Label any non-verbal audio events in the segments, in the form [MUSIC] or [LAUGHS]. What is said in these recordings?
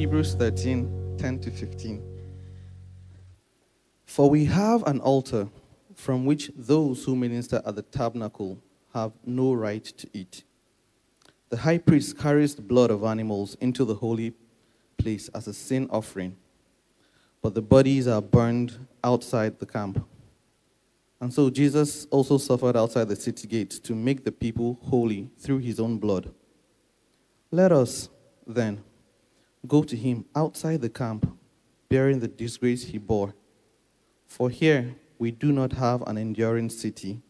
Hebrews 13 10 to 15. For we have an altar from which those who minister at the tabernacle have no right to eat. The high priest carries the blood of animals into the holy place as a sin offering, but the bodies are burned outside the camp. And so Jesus also suffered outside the city gates to make the people holy through his own blood. Let us, then, go to him outside the camp, bearing the disgrace he bore. For here we do not have an enduring city,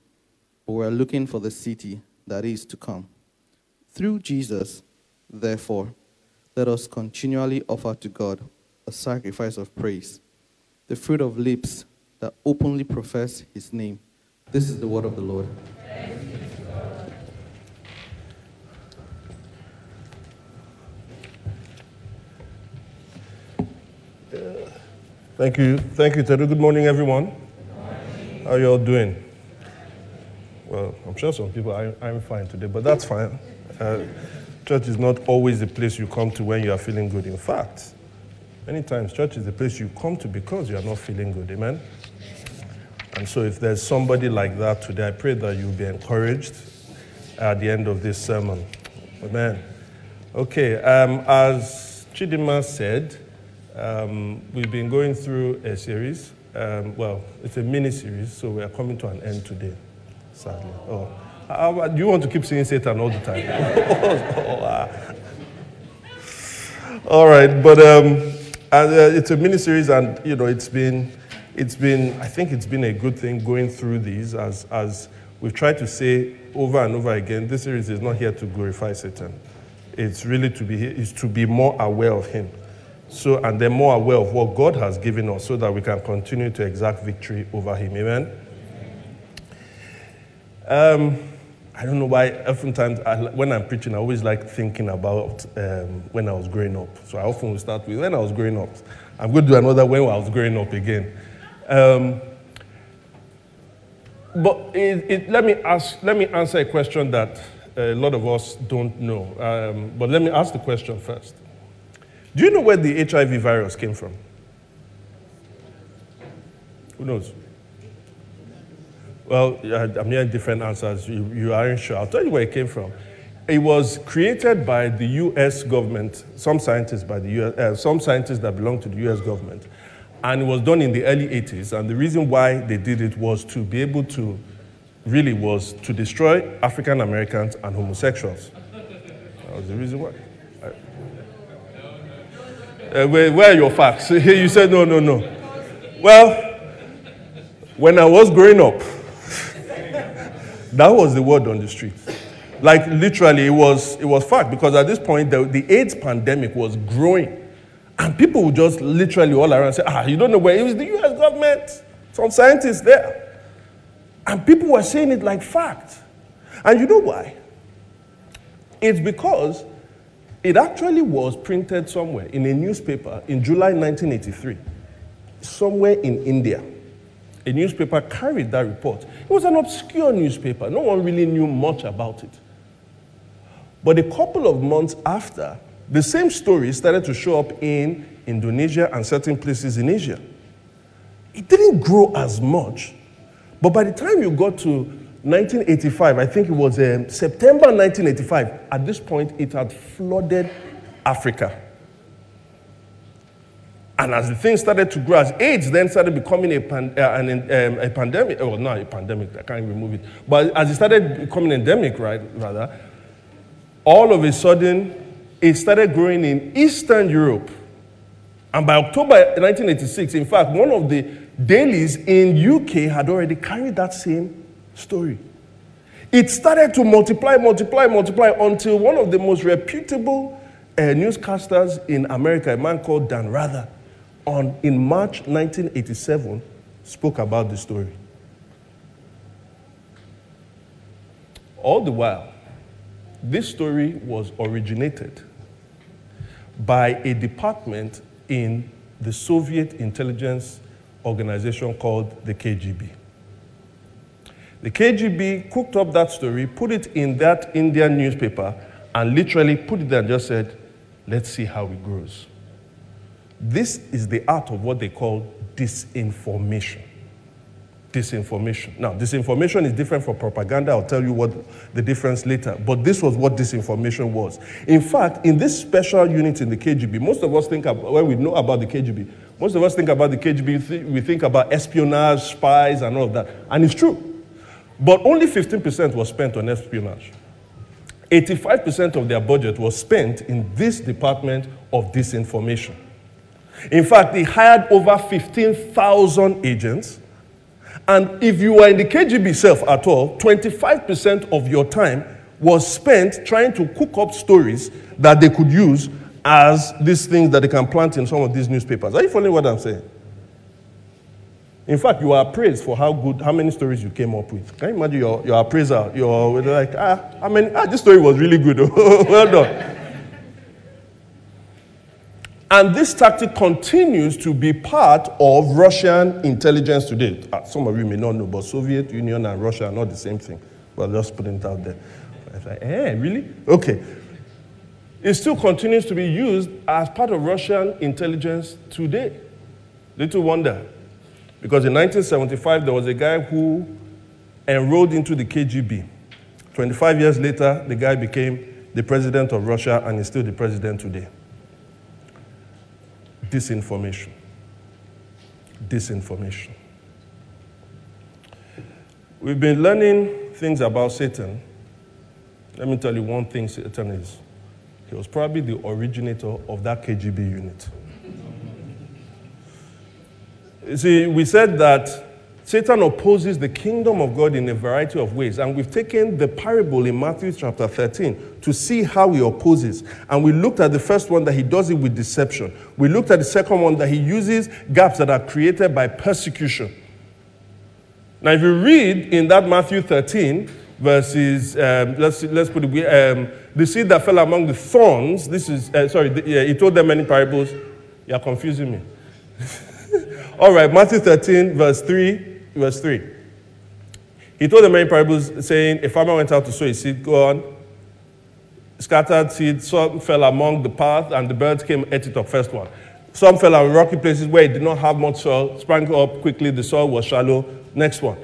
but we are looking for the city that is to come. Through Jesus, therefore, let us continually offer to God a sacrifice of praise, the fruit of lips that openly profess his name. This is the word of the Lord. Thank you. Thank you, Tedu. Good morning, everyone. How are you all doing? Well, I'm sure some people are, I'm fine today, but that's fine. Uh, church is not always the place you come to when you are feeling good. In fact, many times church is the place you come to because you are not feeling good. Amen? And so if there's somebody like that today, I pray that you'll be encouraged at the end of this sermon. Amen. Okay, um, as Chidima said, um, we've been going through a series. Um, well, it's a mini series, so we are coming to an end today, sadly. Oh, do you want to keep seeing Satan all the time? [LAUGHS] All right, but um, and, uh, it's a mini series, and you know, it's been, it's been, I think it's been a good thing going through these, as as we've tried to say over and over again. This series is not here to glorify Satan. It's really to be is to be more aware of him. So, and they're more aware of what God has given us so that we can continue to exact victory over Him. Amen? Um, I don't know why, oftentimes I, when I'm preaching, I always like thinking about um, when I was growing up. So I often will start with when I was growing up. I'm going to do another when I was growing up again. Um, but it, it, let, me ask, let me answer a question that a lot of us don't know. Um, but let me ask the question first. Do you know where the HIV virus came from? Who knows? Well, I'm hearing different answers. You, you aren't sure. I'll tell you where it came from. It was created by the U.S. government, some scientists by the US, uh, some scientists that belong to the U.S. government, and it was done in the early 80s. And the reason why they did it was to be able to, really, was to destroy African Americans and homosexuals. That was the reason why. Uh, where, where, are your facts? [LAUGHS] you said no, no, no. Well, when I was growing up, [LAUGHS] that was the word on the street. Like literally, it was it was fact because at this point the, the AIDS pandemic was growing, and people would just literally all around say, "Ah, you don't know where it was the U.S. government, some scientists there," and people were saying it like fact. And you know why? It's because it actually was printed somewhere in a newspaper in July 1983, somewhere in India. A newspaper carried that report. It was an obscure newspaper, no one really knew much about it. But a couple of months after, the same story started to show up in Indonesia and certain places in Asia. It didn't grow as much, but by the time you got to 1985, I think it was um, September 1985, at this point it had flooded Africa. And as the thing started to grow, as AIDS then started becoming a, pan, uh, an, um, a pandemic, oh, not a pandemic, I can't even remove it, but as it started becoming endemic, right, rather, all of a sudden, it started growing in Eastern Europe. And by October 1986, in fact, one of the dailies in UK had already carried that same story. It started to multiply, multiply, multiply until one of the most reputable uh, newscasters in America, a man called Dan Rather, on, in March 1987, spoke about the story. All the while, this story was originated by a department in the Soviet intelligence organization called the KGB. The KGB cooked up that story, put it in that Indian newspaper, and literally put it there and just said, let's see how it grows. This is the art of what they call disinformation. Disinformation. Now, disinformation is different from propaganda. I'll tell you what the difference later. But this was what disinformation was. In fact, in this special unit in the KGB, most of us think about, when we know about the KGB, most of us think about the KGB, we think about espionage, spies, and all of that. And it's true. But only 15% was spent on espionage. 85% of their budget was spent in this department of disinformation. In fact, they hired over 15,000 agents. And if you were in the KGB self at all, 25% of your time was spent trying to cook up stories that they could use as these things that they can plant in some of these newspapers. Are you following what I'm saying? In fact, you are praised for how good, how many stories you came up with. Can you imagine your, your appraiser? You're like, ah, I mean, ah, this story was really good. [LAUGHS] well done. And this tactic continues to be part of Russian intelligence today. Ah, some of you may not know, but Soviet Union and Russia are not the same thing. But just putting it out there. I like, eh, really? Okay. It still continues to be used as part of Russian intelligence today. Little wonder. Because in 1975, there was a guy who enrolled into the KGB. 25 years later, the guy became the president of Russia and is still the president today. Disinformation. Disinformation. We've been learning things about Satan. Let me tell you one thing Satan is. He was probably the originator of that KGB unit. See, we said that Satan opposes the kingdom of God in a variety of ways. And we've taken the parable in Matthew chapter 13 to see how he opposes. And we looked at the first one that he does it with deception. We looked at the second one that he uses gaps that are created by persecution. Now, if you read in that Matthew 13, verses, um, let's, let's put it, um, the seed that fell among the thorns, this is, uh, sorry, the, yeah, he told them many parables. You're confusing me. [LAUGHS] All right, Matthew 13, verse 3, verse 3. He told the many parables, saying, A farmer went out to sow his seed, go on, scattered seed, some fell among the path, and the birds came ate it up. First one. Some fell on rocky places where it did not have much soil, sprang up quickly, the soil was shallow. Next one.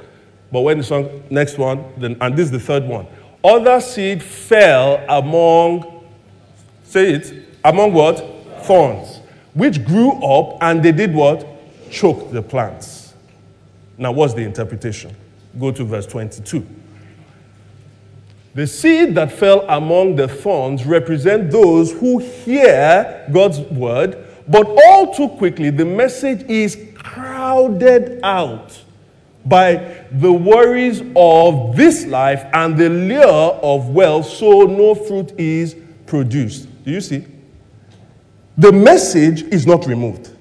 But when the sun, next one, then, and this is the third one. Other seed fell among, say it, among what? Thorns, which grew up and they did what? Choked the plants. Now, what's the interpretation? Go to verse 22. The seed that fell among the thorns represent those who hear God's word, but all too quickly the message is crowded out by the worries of this life and the lure of wealth, so no fruit is produced. Do you see? The message is not removed.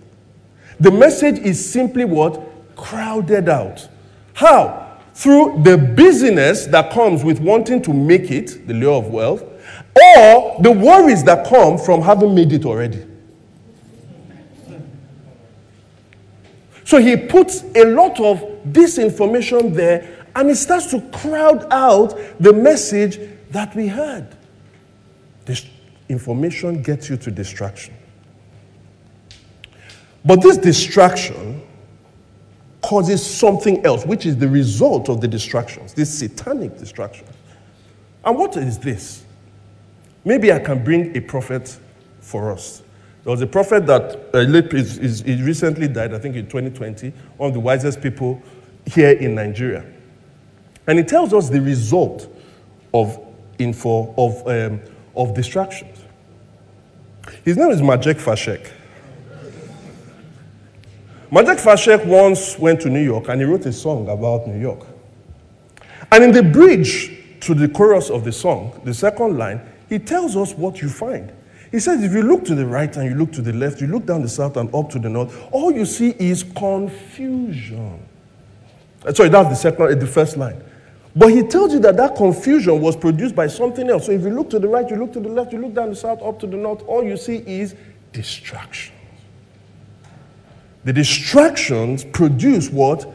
The message is simply what? Crowded out. How? Through the busyness that comes with wanting to make it, the lure of wealth, or the worries that come from having made it already. So he puts a lot of disinformation there and it starts to crowd out the message that we heard. This information gets you to distraction. But this distraction causes something else, which is the result of the distractions, this satanic distraction. And what is this? Maybe I can bring a prophet for us. There was a prophet that uh, is, is, recently died, I think in 2020, one of the wisest people here in Nigeria. And he tells us the result of info, of, um, of distractions. His name is Majek Fashek. Majek Fashek once went to New York and he wrote a song about New York. And in the bridge to the chorus of the song, the second line, he tells us what you find. He says, if you look to the right and you look to the left, you look down the south and up to the north, all you see is confusion. Uh, sorry, that's the second, uh, the first line. But he tells you that that confusion was produced by something else. So if you look to the right, you look to the left, you look down the south, up to the north, all you see is distraction. The distractions produce what?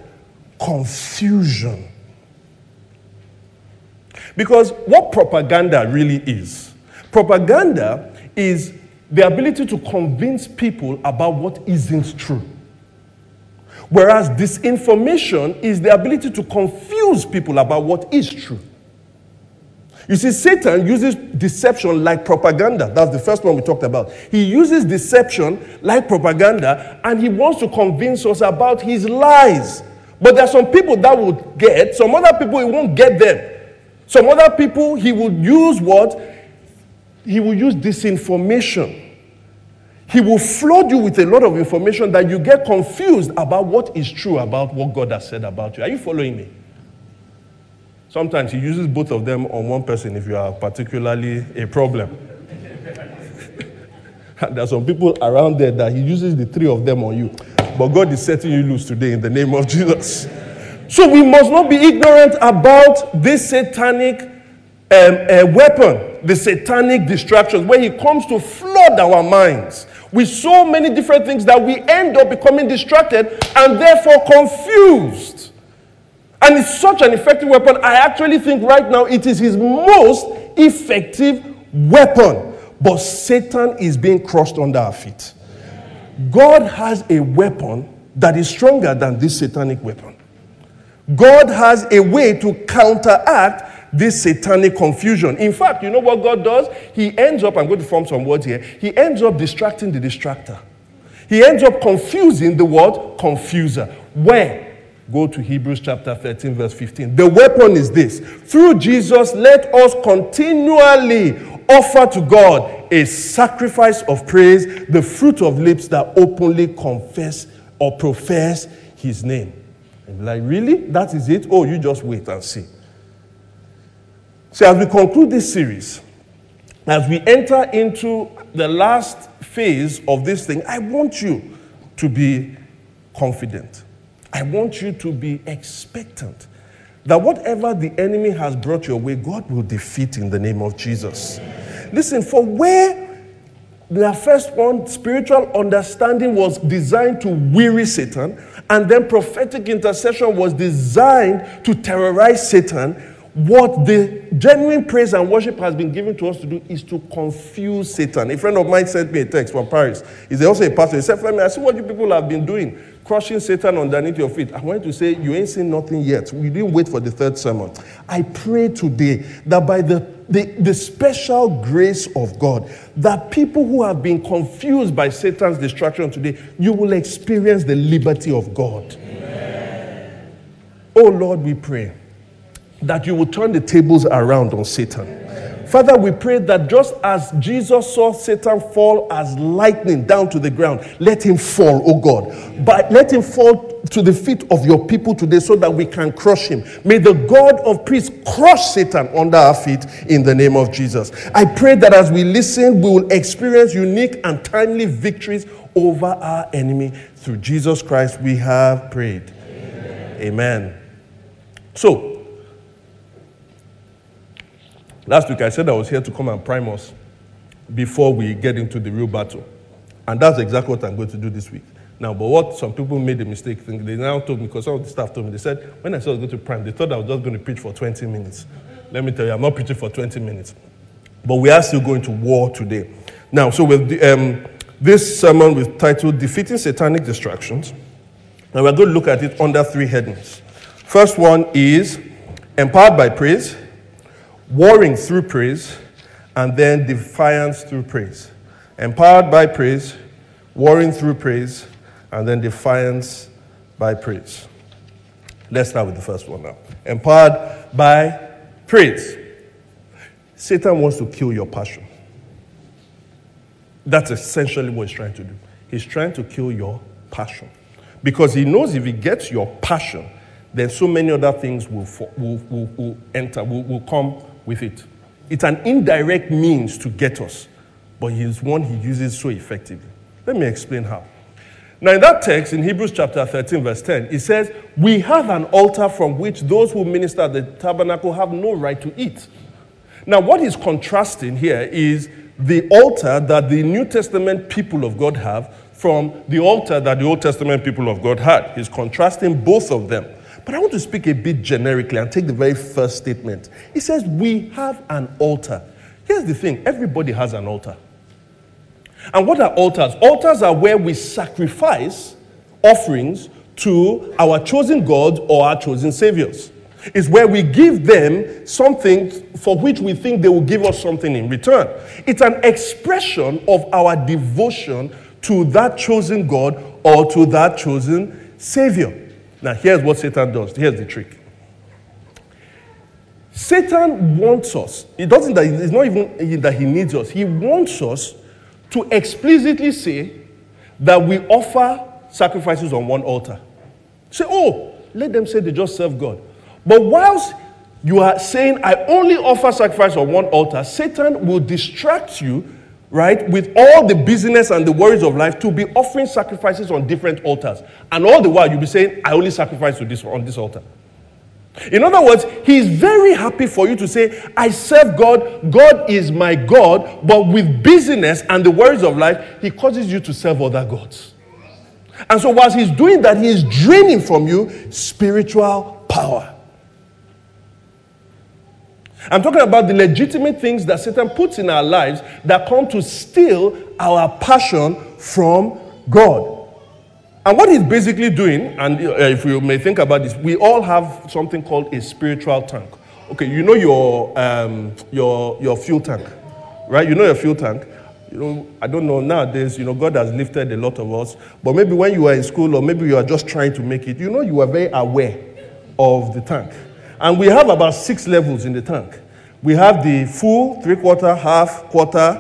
Confusion. Because what propaganda really is, propaganda is the ability to convince people about what isn't true. Whereas disinformation is the ability to confuse people about what is true. You see, Satan uses deception like propaganda. That's the first one we talked about. He uses deception like propaganda and he wants to convince us about his lies. But there are some people that will get, some other people he won't get them. Some other people he will use what? He will use disinformation. He will flood you with a lot of information that you get confused about what is true about what God has said about you. Are you following me? Sometimes he uses both of them on one person if you are particularly a problem. [LAUGHS] there are some people around there that he uses the three of them on you. But God is setting you loose today in the name of [LAUGHS] Jesus. So we must not be ignorant about this satanic um, uh, weapon, the satanic distractions, where he comes to flood our minds with so many different things that we end up becoming distracted and therefore confused. And it's such an effective weapon. I actually think right now it is his most effective weapon. But Satan is being crushed under our feet. God has a weapon that is stronger than this satanic weapon. God has a way to counteract this satanic confusion. In fact, you know what God does? He ends up, I'm going to form some words here, he ends up distracting the distractor. He ends up confusing the word confuser. Where? Go to Hebrews chapter 13, verse 15. The weapon is this through Jesus, let us continually offer to God a sacrifice of praise, the fruit of lips that openly confess or profess his name. And like, really? That is it? Oh, you just wait and see. So, as we conclude this series, as we enter into the last phase of this thing, I want you to be confident. I want you to be expectant that whatever the enemy has brought your way, God will defeat in the name of Jesus. Listen, for where the first one, spiritual understanding, was designed to weary Satan, and then prophetic intercession was designed to terrorize Satan. What the genuine praise and worship has been given to us to do is to confuse Satan. A friend of mine sent me a text from Paris. He's also a pastor. He said, me, I see what you people have been doing crushing Satan underneath your feet. I want to say, you ain't seen nothing yet. We didn't wait for the third sermon. I pray today that by the, the, the special grace of God, that people who have been confused by Satan's distraction today, you will experience the liberty of God. Amen. Oh Lord, we pray that you will turn the tables around on Satan. Father, we pray that just as Jesus saw Satan fall as lightning down to the ground, let him fall, oh God. But let him fall to the feet of your people today so that we can crush him. May the God of peace crush Satan under our feet in the name of Jesus. I pray that as we listen, we will experience unique and timely victories over our enemy. Through Jesus Christ, we have prayed. Amen. Amen. So, Last week I said I was here to come and prime us before we get into the real battle. And that's exactly what I'm going to do this week. Now, but what some people made a mistake they now told me, because some of the staff told me, they said, when I said I was going to prime, they thought I was just going to preach for 20 minutes. Let me tell you, I'm not preaching for 20 minutes. But we are still going to war today. Now, so with the, um, this sermon with titled Defeating Satanic Distractions, and we're going to look at it under three headings. First one is Empowered by Praise warring through praise, and then defiance through praise. Empowered by praise, warring through praise, and then defiance by praise. Let's start with the first one now. Empowered by praise. Satan wants to kill your passion. That's essentially what he's trying to do. He's trying to kill your passion. Because he knows if he gets your passion, then so many other things will, will, will, will enter, will, will come with it. It's an indirect means to get us. but he's one he uses so effectively. Let me explain how. Now, in that text, in Hebrews chapter 13, verse 10, it says, We have an altar from which those who minister the tabernacle have no right to eat. Now, what he's contrasting here is the altar that the New Testament people of God have from the altar that the Old Testament people of God had. He's contrasting both of them. But I want to speak a bit generically and take the very first statement. He says, We have an altar. Here's the thing everybody has an altar. And what are altars? Altars are where we sacrifice offerings to our chosen God or our chosen saviors. It's where we give them something for which we think they will give us something in return. It's an expression of our devotion to that chosen God or to that chosen savior. Now, here's what Satan does. Here's the trick. Satan wants us, it doesn't that it's not even that he needs us, he wants us to explicitly say that we offer sacrifices on one altar. Say, oh, let them say they just serve God. But whilst you are saying, I only offer sacrifice on one altar, Satan will distract you, right, with all the business and the worries of life to be offering sacrifices on different altars. And all the while, you'll be saying, I only sacrifice to this, on this altar. In other words, he's very happy for you to say, I serve God, God is my God, but with busyness and the worries of life, he causes you to serve other gods. And so, whilst he's doing that, he is draining from you spiritual power. I'm talking about the legitimate things that Satan puts in our lives that come to steal our passion from God. And what he's basically doing, and uh, if you may think about this, we all have something called a spiritual tank. Okay, you know your, um, your, your fuel tank, right? You know your fuel tank. You know, I don't know nowadays, you know, God has lifted a lot of us, but maybe when you were in school or maybe you are just trying to make it, you know, you are very aware of the tank. And we have about six levels in the tank. We have the full, three quarter, half, quarter,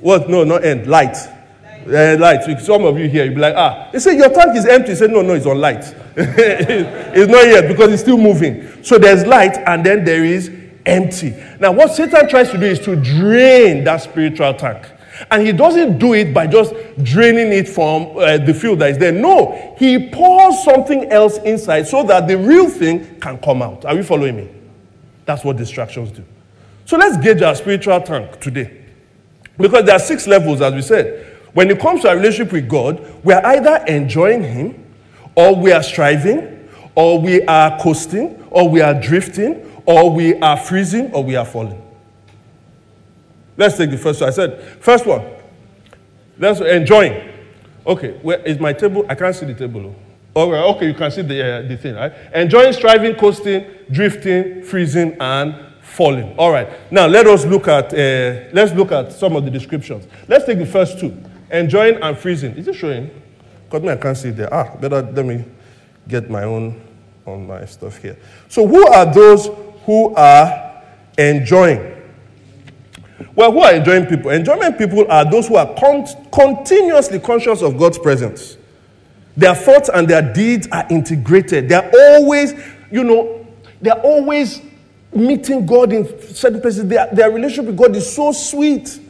what? No, not end, light uh, light. Some of you here, you'll be like, ah, they say your tank is empty. You say, no, no, it's on light. [LAUGHS] it's not yet because it's still moving. So there's light and then there is empty. Now, what Satan tries to do is to drain that spiritual tank. And he doesn't do it by just draining it from uh, the fuel that is there. No, he pours something else inside so that the real thing can come out. Are you following me? That's what distractions do. So let's gauge our spiritual tank today. Because there are six levels, as we said. When it comes to our relationship with God, we are either enjoying Him, or we are striving, or we are coasting, or we are drifting, or we are freezing, or we are falling. Let's take the first one. I said, first one. Let's enjoying. Okay, where is my table? I can't see the table. Oh, okay, you can see the, uh, the thing, right? Enjoying, striving, coasting, drifting, freezing, and falling. All right. Now let us look at uh, let's look at some of the descriptions. Let's take the first two. Enjoying and freezing. Is it showing? Because me, I can't see there. Ah, better let me get my own on my stuff here. So, who are those who are enjoying? Well, who are enjoying people? Enjoyment people are those who are con- continuously conscious of God's presence. Their thoughts and their deeds are integrated. They're always, you know, they're always meeting God in certain places. Their, their relationship with God is so sweet.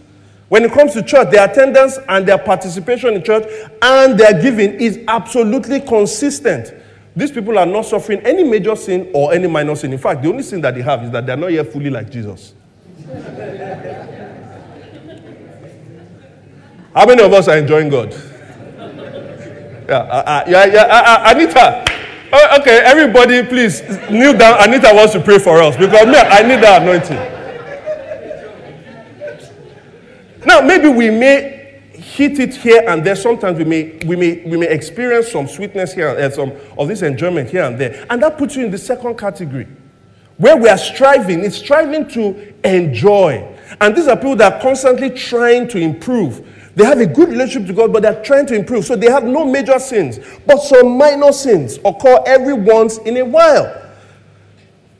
When it comes to church, their attendance and their participation in church and their giving is absolutely consistent. These people are not suffering any major sin or any minor sin. In fact, the only sin that they have is that they're not yet fully like Jesus. [LAUGHS] How many of us are enjoying God? Yeah, uh, uh, yeah, yeah. Uh, uh Anita. Oh, okay, everybody, please kneel down. Anita wants to pray for us because me, I need that anointing. Now, maybe we may hit it here and there. Sometimes we may, we may, we may experience some sweetness here and some of this enjoyment here and there. And that puts you in the second category where we are striving. It's striving to enjoy. And these are people that are constantly trying to improve. They have a good relationship to God, but they're trying to improve. So they have no major sins, but some minor sins occur every once in a while.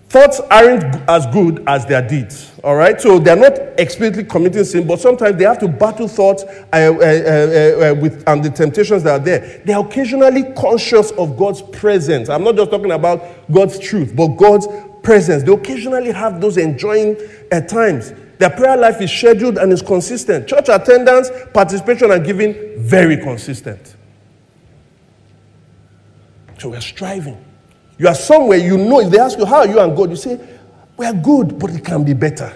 Thoughts aren't as good as their deeds. All right? So they're not explicitly committing sin, but sometimes they have to battle thoughts uh, uh, uh, uh, with, and the temptations that are there. They're occasionally conscious of God's presence. I'm not just talking about God's truth, but God's presence. They occasionally have those enjoying at times. Their prayer life is scheduled and is consistent. Church attendance, participation, and giving, very consistent. So we're striving. You are somewhere, you know, if they ask you, How are you and God? You say, We are good, but it can be better.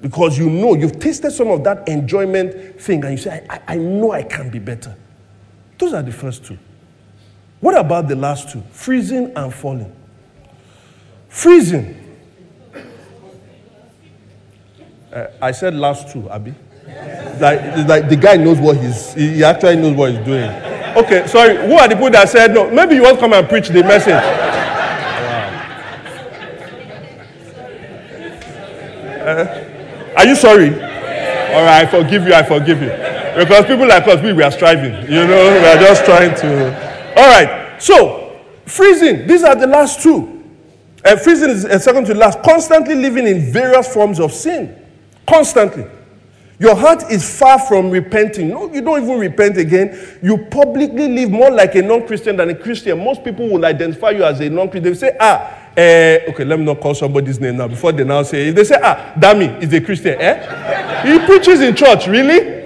Because you know, you've tasted some of that enjoyment thing, and you say, I, I know I can be better. Those are the first two. What about the last two? Freezing and falling. Freezing. Uh, I said last two, Abby. Like, like the guy knows what he's, he actually knows what he's doing. Okay, sorry. Who are the people that said no? Maybe you want to come and preach the message. Uh, are you sorry? All right, I forgive you. I forgive you. Because people like us, we, we are striving. You know, we are just trying to. All right. So, freezing. These are the last two. And freezing is uh, second to last. Constantly living in various forms of sin. Constantly. Your heart is far from repenting. No, you don't even repent again. You publicly live more like a non Christian than a Christian. Most people will identify you as a non Christian. They say, ah, eh, okay, let me not call somebody's name now before they now say, if they say, ah, Dami is a Christian, eh? he preaches in church, really?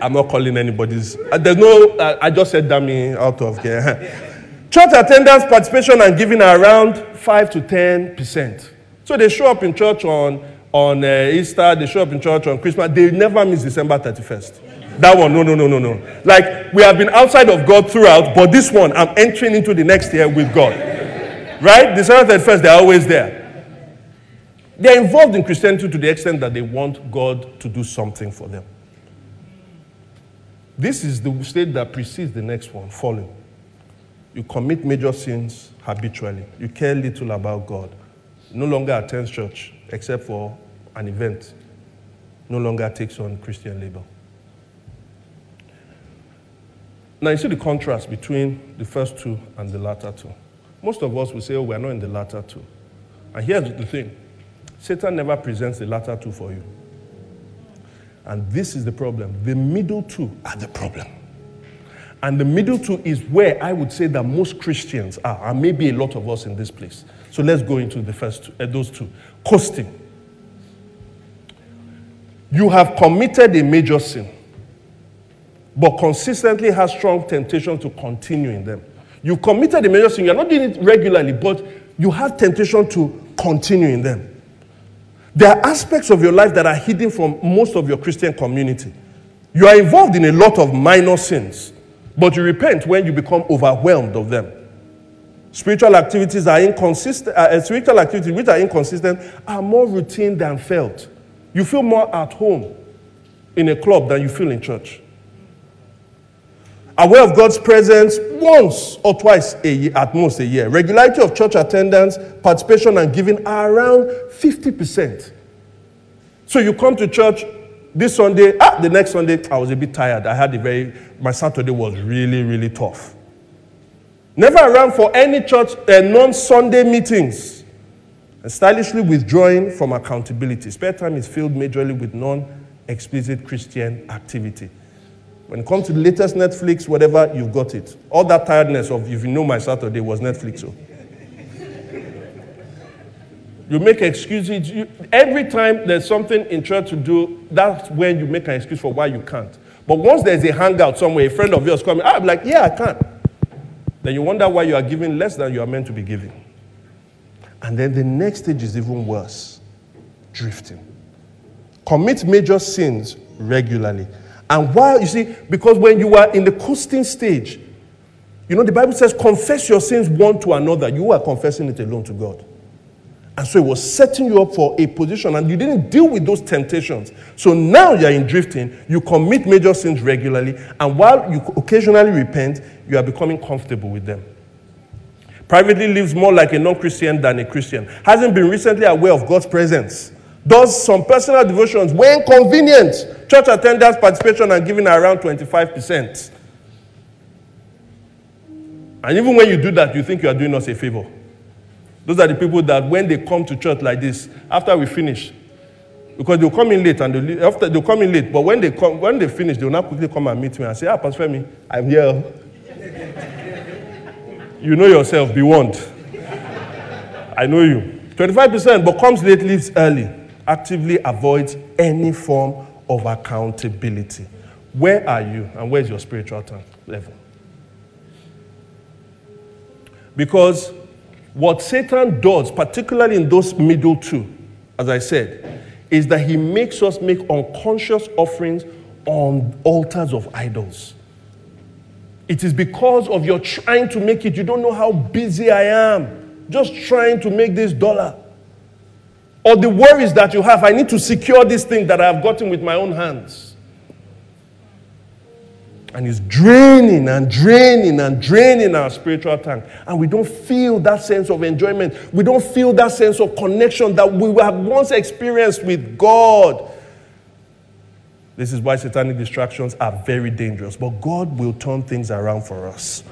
I'm not calling anybody's. Uh, there's no, uh, I just said Dami out of here. [LAUGHS] church attendance, participation, and giving are around 5 to 10%. So they show up in church on on uh, Easter, they show up in church on Christmas. They never miss December 31st. That one, no, no, no, no, no. Like, we have been outside of God throughout, but this one, I'm entering into the next year with God. Right? December 31st, they're always there. They're involved in Christianity to the extent that they want God to do something for them. This is the state that precedes the next one falling. You commit major sins habitually, you care little about God, no longer attend church except for an event, no longer takes on Christian labor. Now, you see the contrast between the first two and the latter two. Most of us will say, oh, we're not in the latter two. And here's the thing Satan never presents the latter two for you. And this is the problem. The middle two are the problem. And the middle two is where I would say that most Christians are, and maybe a lot of us in this place. So let's go into the first two, uh, those two. Coasting. You have committed a major sin, but consistently have strong temptation to continue in them. You committed a major sin, you're not doing it regularly, but you have temptation to continue in them. There are aspects of your life that are hidden from most of your Christian community. You are involved in a lot of minor sins, but you repent when you become overwhelmed of them. Spiritual activities are inconsistent, uh, uh, spiritual activities which are inconsistent are more routine than felt. You feel more at home in a club than you feel in church. Aware of God's presence once or twice a year, at most a year. Regularity of church attendance, participation, and giving are around 50%. So you come to church this Sunday, ah, the next Sunday, I was a bit tired. I had a very, my Saturday was really, really tough. Never around for any church uh, non Sunday meetings. And stylishly withdrawing from accountability. Spare time is filled majorly with non explicit Christian activity. When it comes to the latest Netflix, whatever, you've got it. All that tiredness of, if you know my Saturday, was Netflix. So. You make excuses. You, every time there's something in church to do, that's when you make an excuse for why you can't. But once there's a hangout somewhere, a friend of yours coming, I'm like, yeah, I can't. Then you wonder why you are giving less than you are meant to be giving. And then the next stage is even worse drifting. Commit major sins regularly. And while, you see, because when you are in the coasting stage, you know, the Bible says, confess your sins one to another. You are confessing it alone to God. And so it was setting you up for a position, and you didn't deal with those temptations. So now you're in drifting, you commit major sins regularly, and while you occasionally repent, you are becoming comfortable with them. Privately lives more like a non Christian than a Christian, hasn't been recently aware of God's presence, does some personal devotions when convenient, church attendance, participation, and giving around 25%. And even when you do that, you think you are doing us a favor. Those are the people that when they come to church like this, after we finish, because they'll come in late and they'll, after they'll come in late, but when they come, when they finish, they'll now quickly come and meet me and say, Ah, Pastor Femi, I'm here. [LAUGHS] you know yourself, be warned. I know you. 25%, but comes late, leaves early. Actively avoids any form of accountability. Where are you and where's your spiritual level? Because what Satan does, particularly in those middle two, as I said, is that he makes us make unconscious offerings on altars of idols. It is because of your trying to make it. You don't know how busy I am, just trying to make this dollar. Or the worries that you have, I need to secure this thing that I have gotten with my own hands. And it's draining and draining and draining our spiritual tank. And we don't feel that sense of enjoyment. We don't feel that sense of connection that we have once experienced with God. This is why satanic distractions are very dangerous. But God will turn things around for us.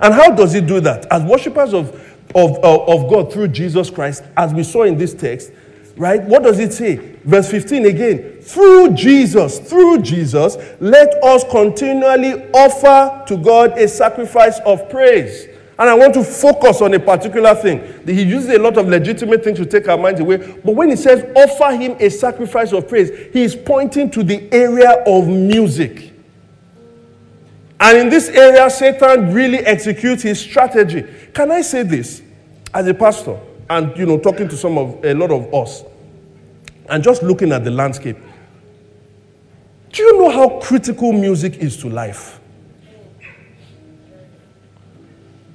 And how does He do that? As worshippers of, of, uh, of God through Jesus Christ, as we saw in this text, right? What does it say? Verse 15 again. Through Jesus, through Jesus, let us continually offer to God a sacrifice of praise. And I want to focus on a particular thing. He uses a lot of legitimate things to take our minds away. But when he says offer him a sacrifice of praise, he is pointing to the area of music. And in this area, Satan really executes his strategy. Can I say this as a pastor? and you know talking to some of a lot of us and just looking at the landscape do you know how critical music is to life?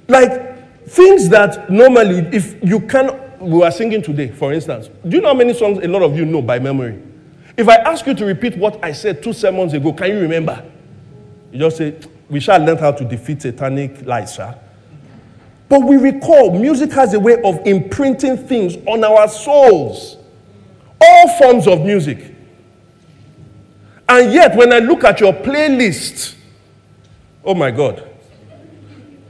Like things that normally if you can we are singing today for instance. Do you know how many songs a lot of you know by memory? If i ask you to repeat what i said two sermons ago can you remember? You just say we shall learn how to defeat satanic lies sir but we recall music has a way of imprinting things on our souls. All forms of music. And yet, when I look at your playlist, oh my God.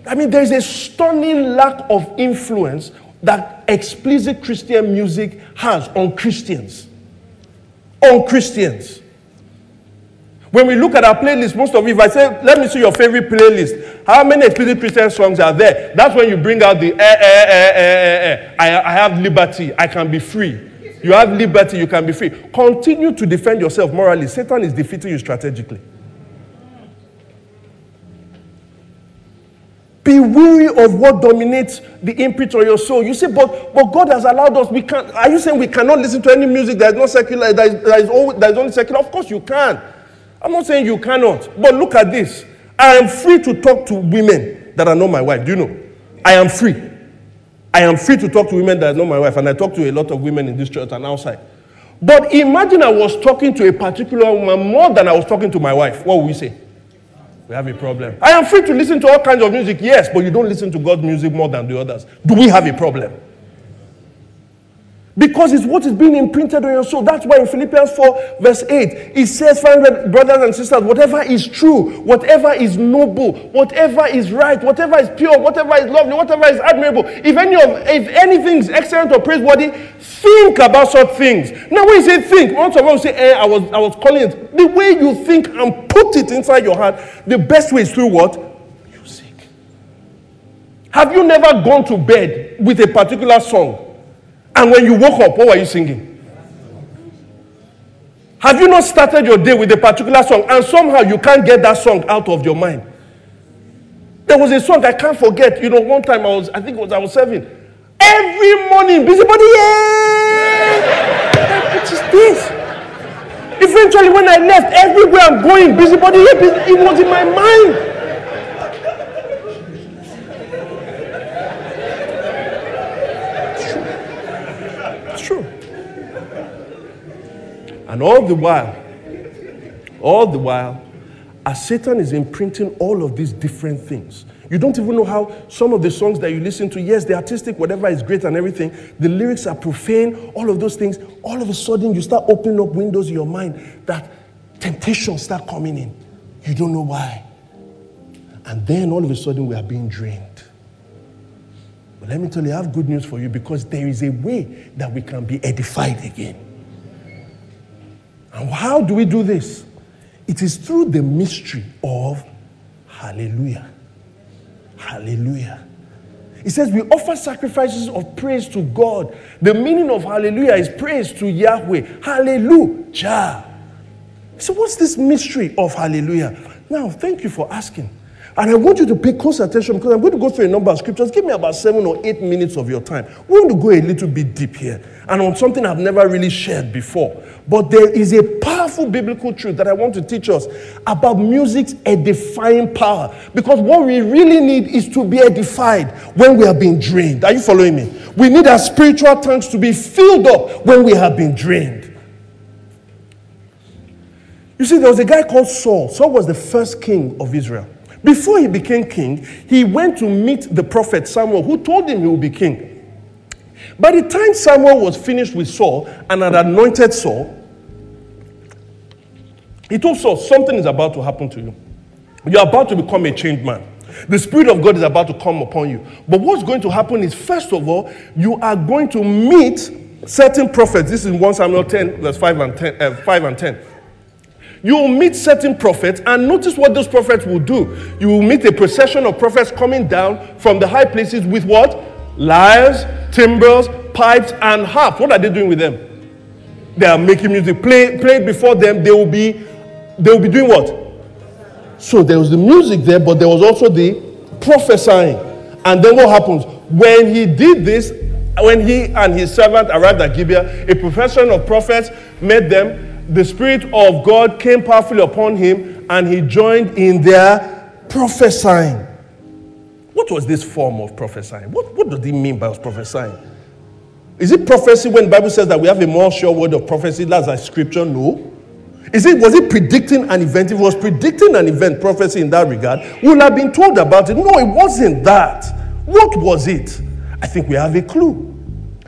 I mean, there's a stunning lack of influence that explicit Christian music has on Christians. On Christians. When we look at our playlist, most of you, if I say, let me see your favorite playlist, how many explicit Christian songs are there? That's when you bring out the, eh, eh, eh, eh, eh, eh. I, I have liberty, I can be free. You have liberty, you can be free. Continue to defend yourself morally. Satan is defeating you strategically. Be weary of what dominates the imprint on your soul. You say, but, but God has allowed us. We can't. Are you saying we cannot listen to any music that is not secular, that is, that is, always, that is only secular? Of course you can. I'm not saying you cannot, but look at this. I am free to talk to women that are not my wife. Do you know? I am free. I am free to talk to women that are not my wife, and I talk to a lot of women in this church and outside. But imagine I was talking to a particular woman more than I was talking to my wife. What would we say? We have a problem. I am free to listen to all kinds of music, yes, but you don't listen to God's music more than the others. Do we have a problem? Because it's what is being imprinted on your soul. That's why in Philippians 4, verse 8, it says, brothers and sisters, whatever is true, whatever is noble, whatever is right, whatever is pure, whatever is lovely, whatever is admirable, if any of if anything is excellent or praiseworthy, think about such things. Now, when you say think, once of all say, eh, I was I was calling it. The way you think and put it inside your heart, the best way is through what? Music. Have you never gone to bed with a particular song? And when you woke up, what were you singing? Have you not started your day with a particular song and somehow you can't get that song out of your mind? There was a song I can't forget. You know, one time I was, I think it was I was serving. Every morning, busybody, yeah! What is this? Eventually, when I left, everywhere I'm going, busybody, yeah, it was in my mind. And all the while, all the while, as Satan is imprinting all of these different things, you don't even know how some of the songs that you listen to, yes, the artistic, whatever is great and everything, the lyrics are profane, all of those things. All of a sudden, you start opening up windows in your mind that temptations start coming in. You don't know why. And then all of a sudden, we are being drained. But let me tell you, I have good news for you because there is a way that we can be edified again. And how do we do this? It is through the mystery of hallelujah. Hallelujah. It says we offer sacrifices of praise to God. The meaning of hallelujah is praise to Yahweh. Hallelujah. So, what's this mystery of hallelujah? Now, thank you for asking. And I want you to pay close attention because I'm going to go through a number of scriptures. Give me about seven or eight minutes of your time. We want to go a little bit deep here and on something I've never really shared before. But there is a powerful biblical truth that I want to teach us about music's edifying power. Because what we really need is to be edified when we have been drained. Are you following me? We need our spiritual tanks to be filled up when we have been drained. You see, there was a guy called Saul. Saul was the first king of Israel. Before he became king, he went to meet the prophet Samuel, who told him he would be king. By the time Samuel was finished with Saul and had anointed Saul, he told Saul, Something is about to happen to you. You're about to become a changed man. The Spirit of God is about to come upon you. But what's going to happen is, first of all, you are going to meet certain prophets. This is 1 Samuel 10, verse 5 and 10. Uh, 5 and 10 you will meet certain prophets and notice what those prophets will do. You will meet a procession of prophets coming down from the high places with what? Lyres, timbrels, pipes, and harps. What are they doing with them? They are making music. Play, played before them, they will be they will be doing what? So there was the music there, but there was also the prophesying. And then what happens? When he did this, when he and his servant arrived at Gibeah, a procession of prophets met them the Spirit of God came powerfully upon him and he joined in their prophesying. What was this form of prophesying? What, what does he mean by prophesying? Is it prophecy when the Bible says that we have a more sure word of prophecy? That's a scripture? No. Is it was it predicting an event? If it was predicting an event, prophecy in that regard, would have been told about it. No, it wasn't that. What was it? I think we have a clue.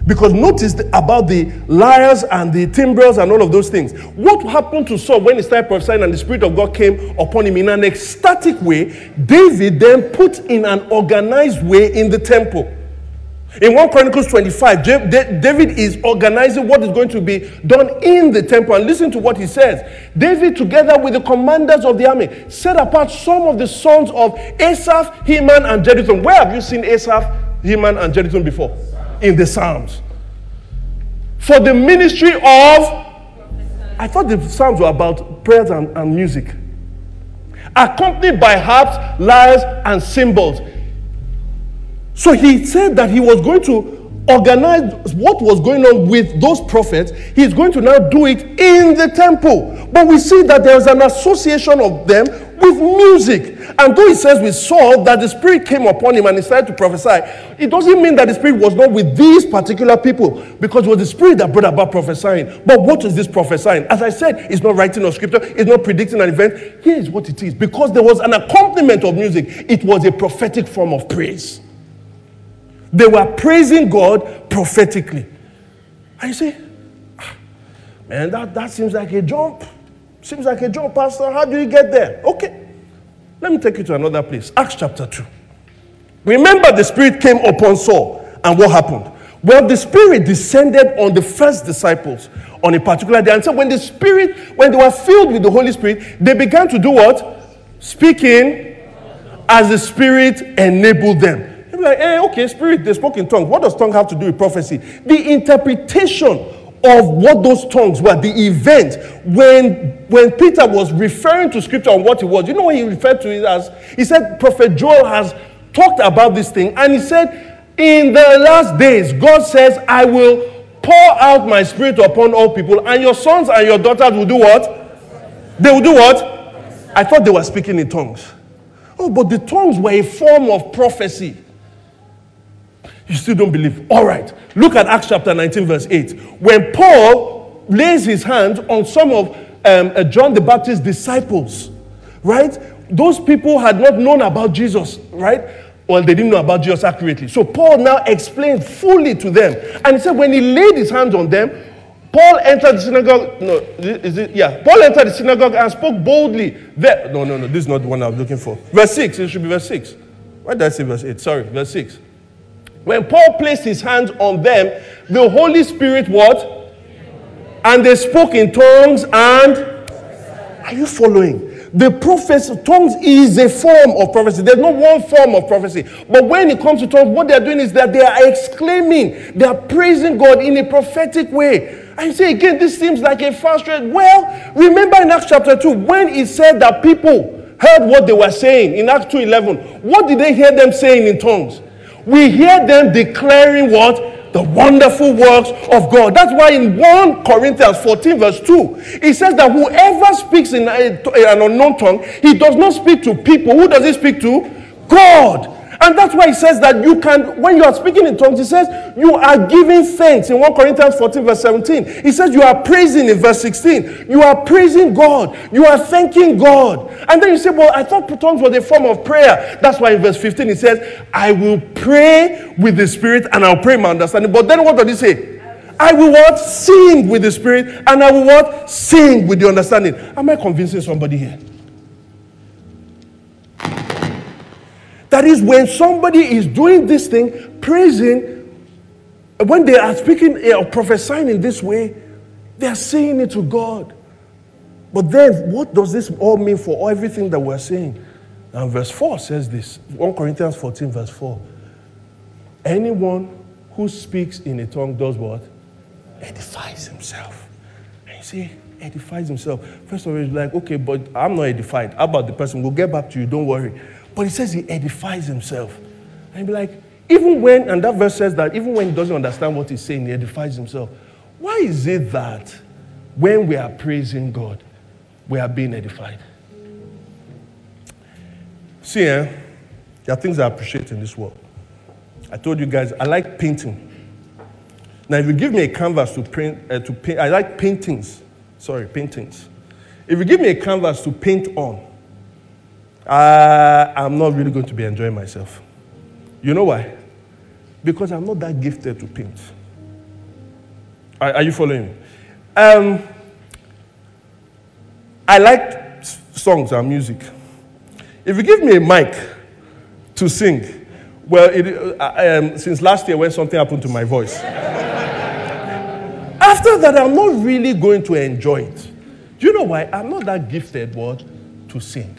Because notice about the lyres and the timbrels and all of those things. What happened to Saul when he started prophesying and the Spirit of God came upon him in an ecstatic way? David then put in an organized way in the temple. In 1 Chronicles 25, David is organizing what is going to be done in the temple. And listen to what he says. David, together with the commanders of the army, set apart some of the sons of Asaph, Heman, and Jeduthun. Where have you seen Asaph, Heman, and Jeduthun before? In the Psalms. For the ministry of, I thought the Psalms were about prayers and, and music, accompanied by harps, lyres, and cymbals. So he said that he was going to organize what was going on with those prophets. He's going to now do it in the temple. But we see that there's an association of them with music. And though he says we saw that the Spirit came upon him and he started to prophesy, it doesn't mean that the Spirit was not with these particular people because it was the Spirit that brought about prophesying. But what is this prophesying? As I said, it's not writing of scripture, it's not predicting an event. Here is what it is because there was an accompaniment of music, it was a prophetic form of praise. They were praising God prophetically. And you say, ah, man, that, that seems like a jump. Seems like a jump, Pastor. How do you get there? Okay. Let me take you to another place. Acts chapter 2. Remember, the Spirit came upon Saul, and what happened? Well, the Spirit descended on the first disciples on a particular day. And so, when the Spirit, when they were filled with the Holy Spirit, they began to do what? Speaking as the Spirit enabled them. You'll be like, hey, okay, Spirit, they spoke in tongues. What does tongue have to do with prophecy? The interpretation of what those tongues were, the event, when, when Peter was referring to scripture on what it was, you know what he referred to it as? He said, Prophet Joel has talked about this thing, and he said, In the last days, God says, I will pour out my spirit upon all people, and your sons and your daughters will do what? They will do what? I thought they were speaking in tongues. Oh, but the tongues were a form of prophecy. You still don't believe. All right. Look at Acts chapter 19, verse 8. When Paul lays his hand on some of um, uh, John the Baptist's disciples, right? Those people had not known about Jesus, right? Well, they didn't know about Jesus accurately. So Paul now explained fully to them. And he said, when he laid his hands on them, Paul entered the synagogue. No, is it? Yeah. Paul entered the synagogue and spoke boldly. There. No, no, no. This is not the one I was looking for. Verse 6. It should be verse 6. Why did I say verse 8? Sorry, verse 6. When Paul placed his hands on them, the Holy Spirit what? And they spoke in tongues and are you following? The prophecy, tongues is a form of prophecy. There's no one form of prophecy. But when it comes to tongues, what they're doing is that they are exclaiming, they are praising God in a prophetic way. I say again, this seems like a fast rate. Well, remember in Acts chapter 2, when it said that people heard what they were saying in Acts 2:11, what did they hear them saying in tongues? We hear them declaring what? the wonderful works of God. That's why in 1 Corinthians 14, verse 2, it says that whoever speaks in an unknown tongue, he does not speak to people. Who does he speak to? God. And that's why he says that you can, when you are speaking in tongues, he says you are giving thanks in 1 Corinthians 14, verse 17. He says you are praising in verse 16. You are praising God. You are thanking God. And then you say, Well, I thought tongues was a form of prayer. That's why in verse 15 he says, I will pray with the Spirit and I'll pray my understanding. But then what does he say? I will what? Sing with the Spirit and I will what? Sing with the understanding. Am I convincing somebody here? That is, when somebody is doing this thing, praising, when they are speaking eh, or prophesying in this way, they are saying it to God. But then, what does this all mean for everything that we're saying? And verse 4 says this 1 Corinthians 14, verse 4. Anyone who speaks in a tongue does what? Edifies himself. And you see, edifies himself. First of all, it's like, okay, but I'm not edified. How about the person? We'll get back to you, don't worry. But he says he edifies himself. And be like, even when, and that verse says that even when he doesn't understand what he's saying, he edifies himself. Why is it that when we are praising God, we are being edified? See, eh, there are things I appreciate in this world. I told you guys, I like painting. Now, if you give me a canvas to paint, uh, to paint, I like paintings. Sorry, paintings. If you give me a canvas to paint on, uh, I'm not really going to be enjoying myself. You know why? Because I'm not that gifted to paint. Are, are you following me? Um, I like songs and music. If you give me a mic to sing, well, it, uh, um, since last year when something happened to my voice, [LAUGHS] after that, I'm not really going to enjoy it. Do you know why? I'm not that gifted, what? To sing.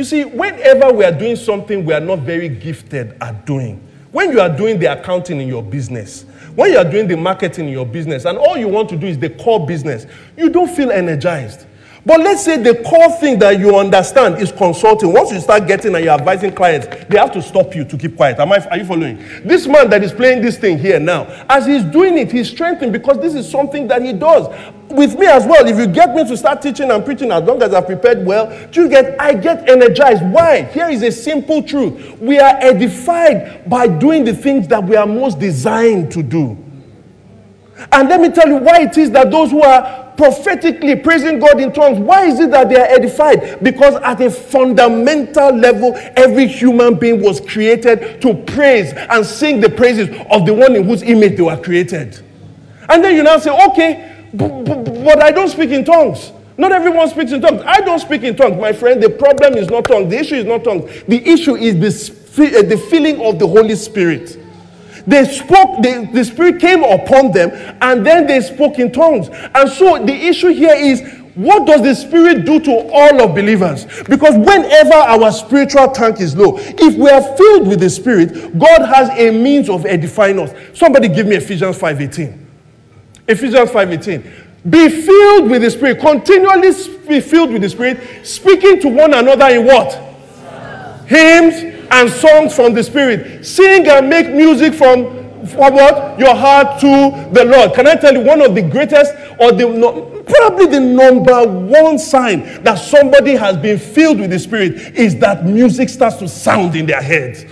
You see, whenever we are doing something we are not very gifted at doing, when you are doing the accounting in your business, when you are doing the marketing in your business, and all you want to do is the core business, you don't feel energized. But let's say the core thing that you understand is consulting. Once you start getting and you're advising clients, they have to stop you to keep quiet. Am I, are you following? This man that is playing this thing here now, as he's doing it, he's strengthening because this is something that he does. With me as well, if you get me to start teaching and preaching as long as I've prepared well, you get I get energized. Why? Here is a simple truth. We are edified by doing the things that we are most designed to do. And let me tell you why it is that those who are prophetically praising God in tongues. Why is it that they are edified? Because at a fundamental level, every human being was created to praise and sing the praises of the one in whose image they were created. And then you now say, okay, but, but, I don't speak in tongues. Not everyone speaks in tongues. I don't speak in tongues, my friend. The problem is not tongues. The issue is not tongues. The issue is the, uh, the feeling of the Holy Spirit. They spoke, the, the Spirit came upon them, and then they spoke in tongues. And so the issue here is what does the Spirit do to all of believers? Because whenever our spiritual tank is low, if we are filled with the Spirit, God has a means of edifying us. Somebody give me Ephesians 5:18. Ephesians 5:18. Be filled with the Spirit, continually be filled with the Spirit, speaking to one another in what? Hymns and songs from the Spirit. Sing and make music from, what? Your heart to the Lord. Can I tell you one of the greatest or the no, probably the number one sign that somebody has been filled with the Spirit is that music starts to sound in their heads.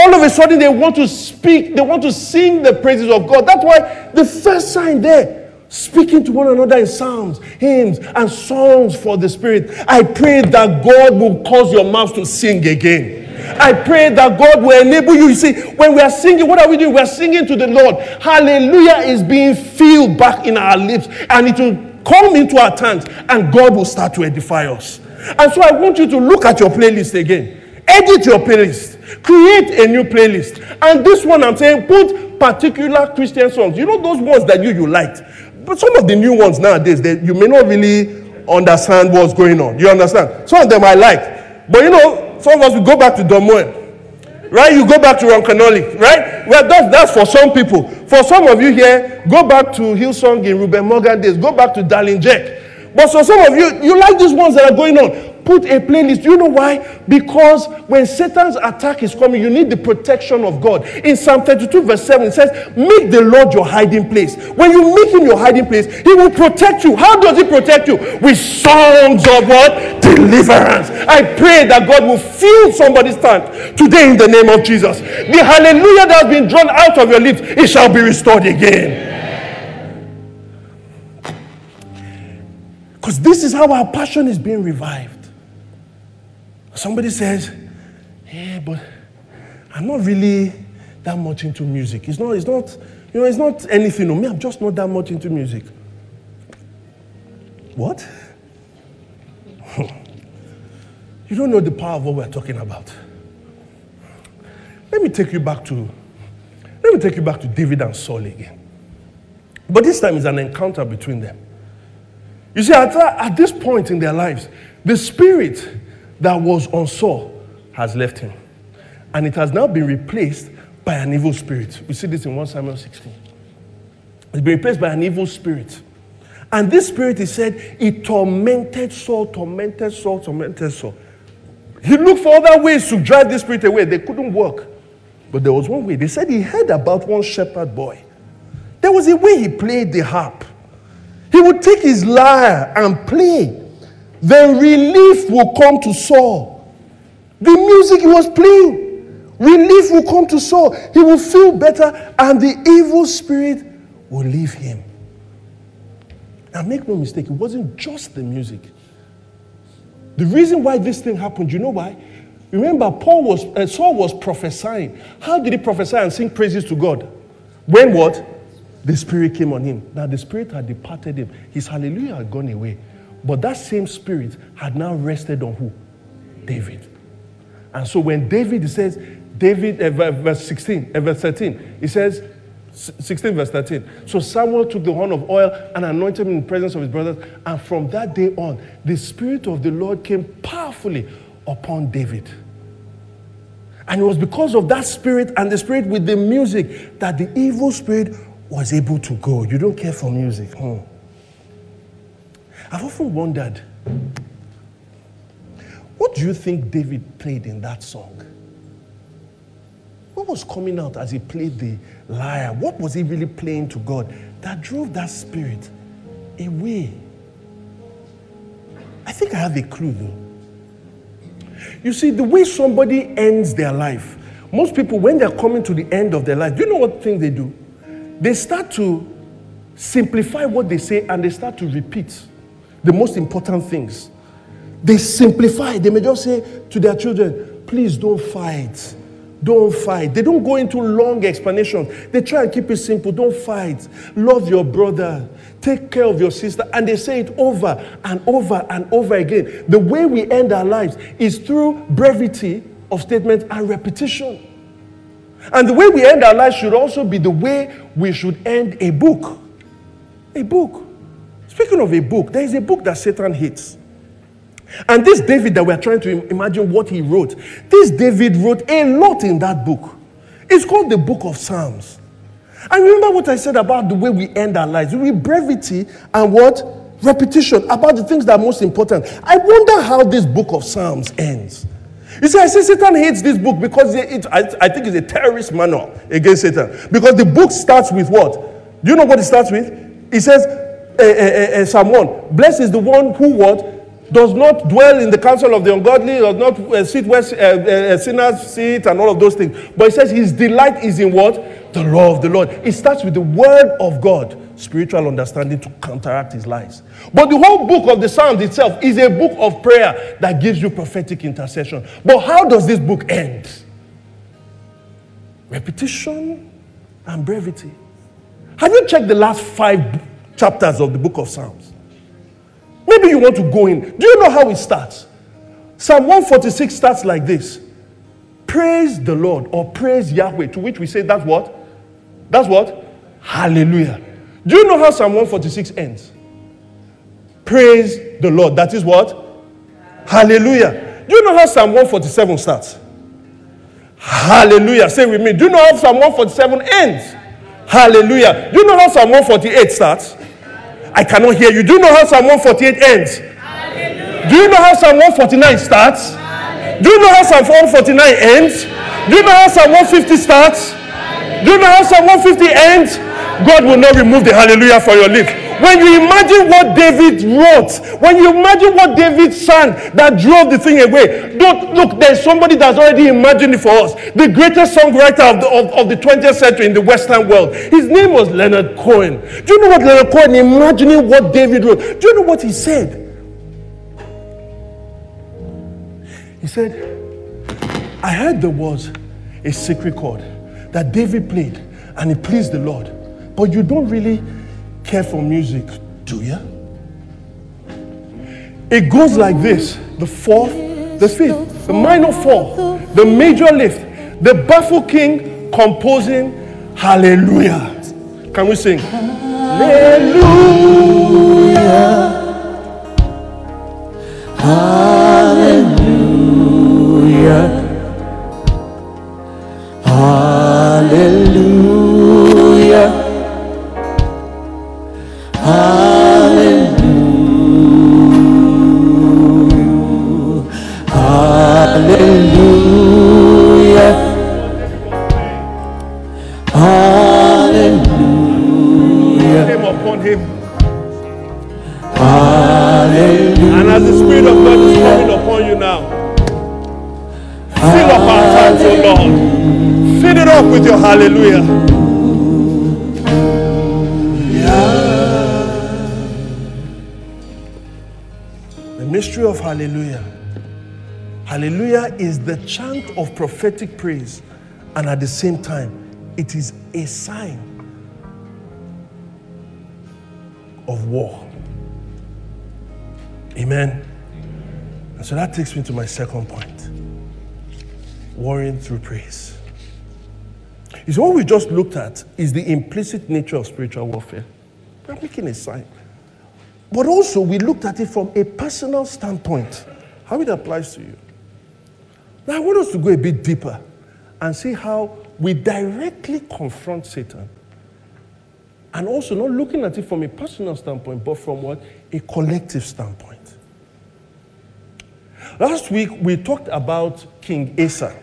All of a sudden, they want to speak, they want to sing the praises of God. That's why the first sign there speaking to one another in psalms, hymns, and songs for the Spirit. I pray that God will cause your mouth to sing again. I pray that God will enable you. You see, when we are singing, what are we doing? We are singing to the Lord. Hallelujah is being filled back in our lips and it will come into our tongues and God will start to edify us. And so I want you to look at your playlist again. Edit your playlist. Create a new playlist. And this one I'm saying, put particular Christian songs. You know those ones that you, you liked. But some of the new ones nowadays, they, you may not really understand what's going on. You understand? Some of them I like. But you know, some of us will go back to Domoen. Right? You go back to Roncanoli, right? Well, that's, that's for some people. For some of you here, go back to Hillsong in Reuben Morgan days. Go back to Darlene Zschech. But for some of you, you like these ones that are going on put a playlist. Do you know why? Because when Satan's attack is coming, you need the protection of God. In Psalm 32, verse 7, it says, Make the Lord your hiding place. When you make him your hiding place, he will protect you. How does he protect you? With songs of what? Deliverance. I pray that God will fill somebody's tank today in the name of Jesus. The hallelujah that has been drawn out of your lips, it shall be restored again. Because this is how our passion is being revived. Somebody says, Yeah, but I'm not really that much into music. It's not, it's not, you know, it's not anything on me. I'm just not that much into music. What? [LAUGHS] you don't know the power of what we're talking about. Let me take you back to let me take you back to David and Saul again. But this time is an encounter between them. You see, at, at this point in their lives, the spirit that was on Saul has left him. And it has now been replaced by an evil spirit. We see this in 1 Samuel 16. It's been replaced by an evil spirit. And this spirit, he said, it tormented Saul, tormented Saul, tormented Saul. He looked for other ways to drive this spirit away. They couldn't work. But there was one way. They said he heard about one shepherd boy. There was a way he played the harp. He would take his lyre and play then relief will come to Saul. The music he was playing, relief will come to Saul. He will feel better, and the evil spirit will leave him. Now, make no mistake, it wasn't just the music. The reason why this thing happened, you know why? Remember, Paul was uh, Saul was prophesying. How did he prophesy and sing praises to God? When what? The spirit came on him. Now the spirit had departed him. His hallelujah had gone away. But that same spirit had now rested on who? David. And so when David says, David, uh, verse 16, uh, verse 13, he says, 16 verse 13. So Samuel took the horn of oil and anointed him in the presence of his brothers. And from that day on, the Spirit of the Lord came powerfully upon David. And it was because of that spirit and the spirit with the music that the evil spirit was able to go. You don't care for music. Hmm. I've often wondered what do you think David played in that song? What was coming out as he played the lyre? What was he really playing to God that drove that spirit away? I think I have a clue though. You see, the way somebody ends their life, most people, when they're coming to the end of their life, do you know what thing they do? They start to simplify what they say and they start to repeat the most important things. They simplify. They may just say to their children, please don't fight. Don't fight. They don't go into long explanations. They try and keep it simple. Don't fight. Love your brother. Take care of your sister. And they say it over and over and over again. The way we end our lives is through brevity of statement and repetition. And the way we end our lives should also be the way we should end a book. A book. Speaking of a book, there is a book that Satan hates. And this David that we're trying to imagine what he wrote, this David wrote a lot in that book. It's called the Book of Psalms. And remember what I said about the way we end our lives with brevity and what? Repetition about the things that are most important. I wonder how this book of Psalms ends. You see, I say Satan hates this book because it, I, I think it's a terrorist manual against Satan. Because the book starts with what? Do you know what it starts with? It says, uh, uh, uh, Psalm 1. Blessed is the one who what? Does not dwell in the counsel of the ungodly, does not uh, sit where uh, uh, sinners sit, and all of those things. But it says his delight is in what? The law of the Lord. It starts with the word of God, spiritual understanding to counteract his lies. But the whole book of the Psalms itself is a book of prayer that gives you prophetic intercession. But how does this book end? Repetition and brevity. Have you checked the last five chapters of the book of Psalms. Maybe you want to go in. Do you know how it starts? Psalm 146 starts like this Praise the Lord or praise Yahweh, to which we say that's what? That's what? Hallelujah. Do you know how Psalm 146 ends? praise the Lord. That is what? Hallelujah. Do you know how Psalm 147 starts? Hallelujah. Say with me. Do you know how Psalm 147 ends? Hallelujah. Do you know how Psalm 148 starts? I cannot hear you. Do you know how Psalm 148 ends? Hallelujah. Do you know how Psalm 149 starts? Hallelujah. Do you know how Psalm 149 ends? Do you know how Psalm 150 starts? Do you know how Psalm 150 ends? God will not remove the hallelujah for your lips. When you imagine what David wrote, when you imagine what David sang that drove the thing away, don't look, there's somebody that's already imagined it for us. The greatest songwriter of the, of, of the 20th century in the Western world. His name was Leonard Cohen. Do you know what Leonard Cohen, imagining what David wrote, do you know what he said? He said, I heard there was a secret chord that David played and it pleased the Lord. But you don't really care for music, do you? It goes like this the fourth, the fifth, the minor fourth, the major lift, the baffled king composing hallelujah. Can we sing? Hallelujah. Hallelujah. As the Spirit of God is coming upon you now, fill up our hearts, O Lord. Fill it up with your hallelujah. The mystery of hallelujah. Hallelujah is the chant of prophetic praise, and at the same time, it is a sign of war. Amen. And so that takes me to my second point warring through praise. Is what we just looked at is the implicit nature of spiritual warfare. We're making a sign. But also, we looked at it from a personal standpoint, how it applies to you. Now, I want us to go a bit deeper and see how we directly confront Satan. And also, not looking at it from a personal standpoint, but from what? A collective standpoint. Last week, we talked about King Asa.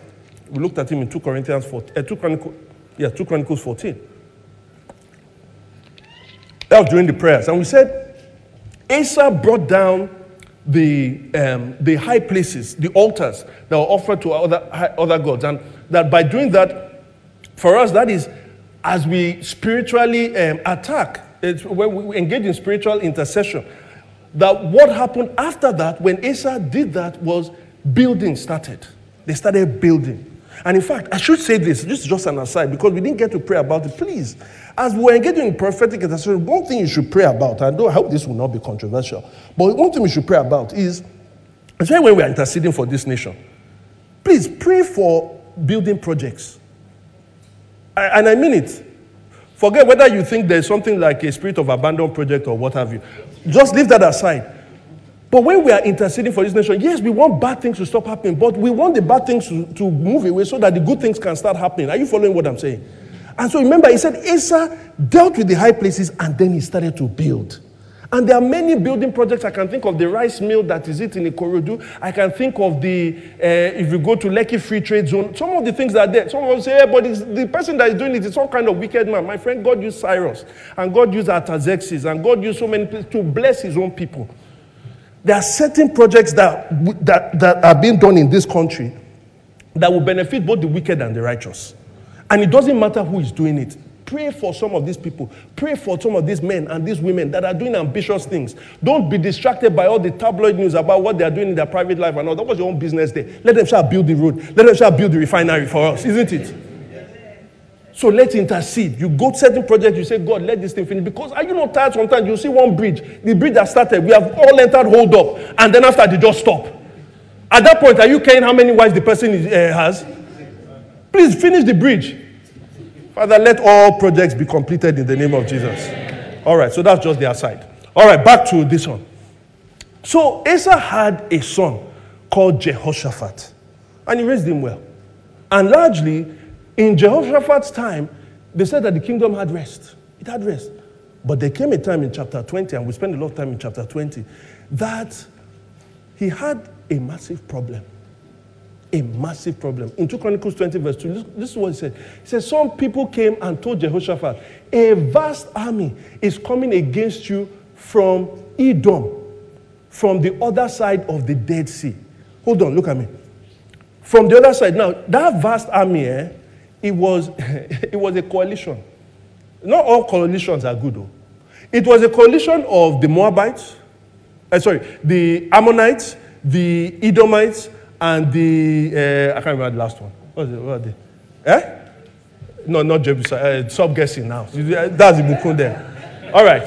We looked at him in 2 Corinthians 14, uh, 2 Chronicles, yeah, 2 Chronicles 14. That was during the prayers. And we said Asa brought down the, um, the high places, the altars that were offered to other, other gods. And that by doing that, for us, that is as we spiritually um, attack, it's when we engage in spiritual intercession. That what happened after that, when Asa did that, was building started. They started building. And in fact, I should say this, this is just an aside, because we didn't get to pray about it. Please, as we're engaging in prophetic intercession, one thing you should pray about, I, I hope this will not be controversial, but one thing we should pray about is, especially when we are interceding for this nation, please pray for building projects. And I mean it. Forget whether you think there's something like a spirit of abandon project or what have you. Just leave that aside. But when we are interceding for this nation, yes, we want bad things to stop happening, but we want the bad things to, to move away so that the good things can start happening. Are you following what I'm saying? And so remember, he said Asa dealt with the high places and then he started to build. And there are many building projects. I can think of the rice mill that is it in Ikorodu. I can think of the, uh, if you go to Lekki Free Trade Zone, some of the things that are there. Some will say, yeah, but the person that is doing it is some kind of wicked man. My friend, God used Cyrus, and God used Artaxerxes, and God used so many people to bless his own people. There are certain projects that, that, that are being done in this country that will benefit both the wicked and the righteous. And it doesn't matter who is doing it. Pray for some of these people. Pray for some of these men and these women that are doing ambitious things. Don't be distracted by all the tabloid news about what they are doing in their private life and all. That was your own business there. Let them shall build the road. Let them shall build the refinery for us, isn't it? So let's intercede. You go to certain projects, you say, God, let this thing finish. Because are you not tired sometimes? You see one bridge, the bridge that started, we have all entered hold up, and then after they just stop. At that point, are you caring how many wives the person is, uh, has? Please finish the bridge. Father, let all projects be completed in the name of Jesus. All right, so that's just the aside. All right, back to this one. So Asa had a son called Jehoshaphat, and he raised him well. And largely, in Jehoshaphat's time, they said that the kingdom had rest. It had rest. But there came a time in chapter 20, and we spent a lot of time in chapter 20, that he had a massive problem. A massive problem. In 2 Chronicles 20, verse 2, this, this is what he said. He said, Some people came and told Jehoshaphat, A vast army is coming against you from Edom, from the other side of the Dead Sea. Hold on, look at me. From the other side. Now, that vast army, eh, it, was, [LAUGHS] it was a coalition. Not all coalitions are good, though. It was a coalition of the Moabites, uh, sorry, the Ammonites, the Edomites, and the, uh, I can't remember the last one. What, is it? what are they? Eh? No, not Jebusites. Uh, stop guessing now. That's the Bukun there. All right.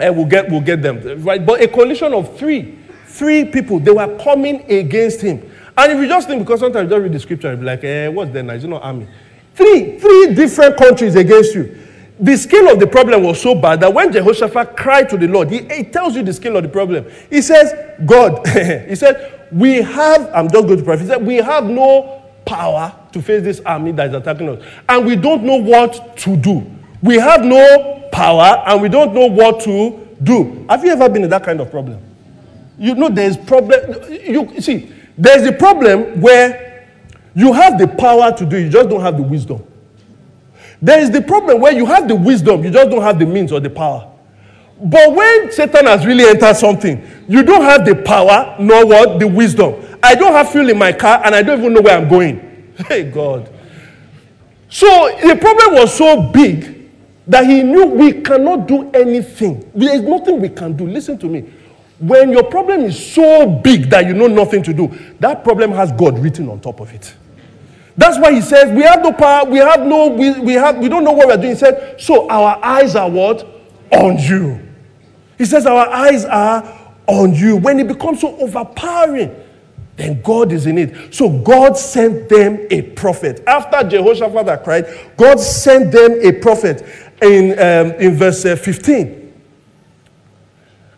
Uh, we'll, get, we'll get them. Right? But a coalition of three, three people, they were coming against him. And if you just think, because sometimes you don't read the scripture, you'll be like, eh, what's? It's not army. Three, three different countries against you. The scale of the problem was so bad that when Jehoshaphat cried to the Lord, he, he tells you the scale of the problem. He says, God, [LAUGHS] he said, we have, I'm just going to pray. He said, we have no power to face this army that is attacking us. And we don't know what to do. We have no power and we don't know what to do. Have you ever been in that kind of problem? You know, there's problem. You see, there's a problem where you have the power to do, you just don't have the wisdom. There is the problem where you have the wisdom, you just don't have the means or the power. But when Satan has really entered something, you don't have the power nor what the wisdom. I don't have fuel in my car and I don't even know where I'm going. [LAUGHS] Hey God. So the problem was so big that he knew we cannot do anything. There is nothing we can do. Listen to me. When your problem is so big that you know nothing to do, that problem has God written on top of it. That's why he says, We have no power, we have no, we, we have, we don't know what we're doing. He said, So our eyes are what? On you. He says, Our eyes are on you. When it becomes so overpowering, then God is in it. So God sent them a prophet. After Jehoshaphat had cried, God sent them a prophet in, um, in verse uh, 15.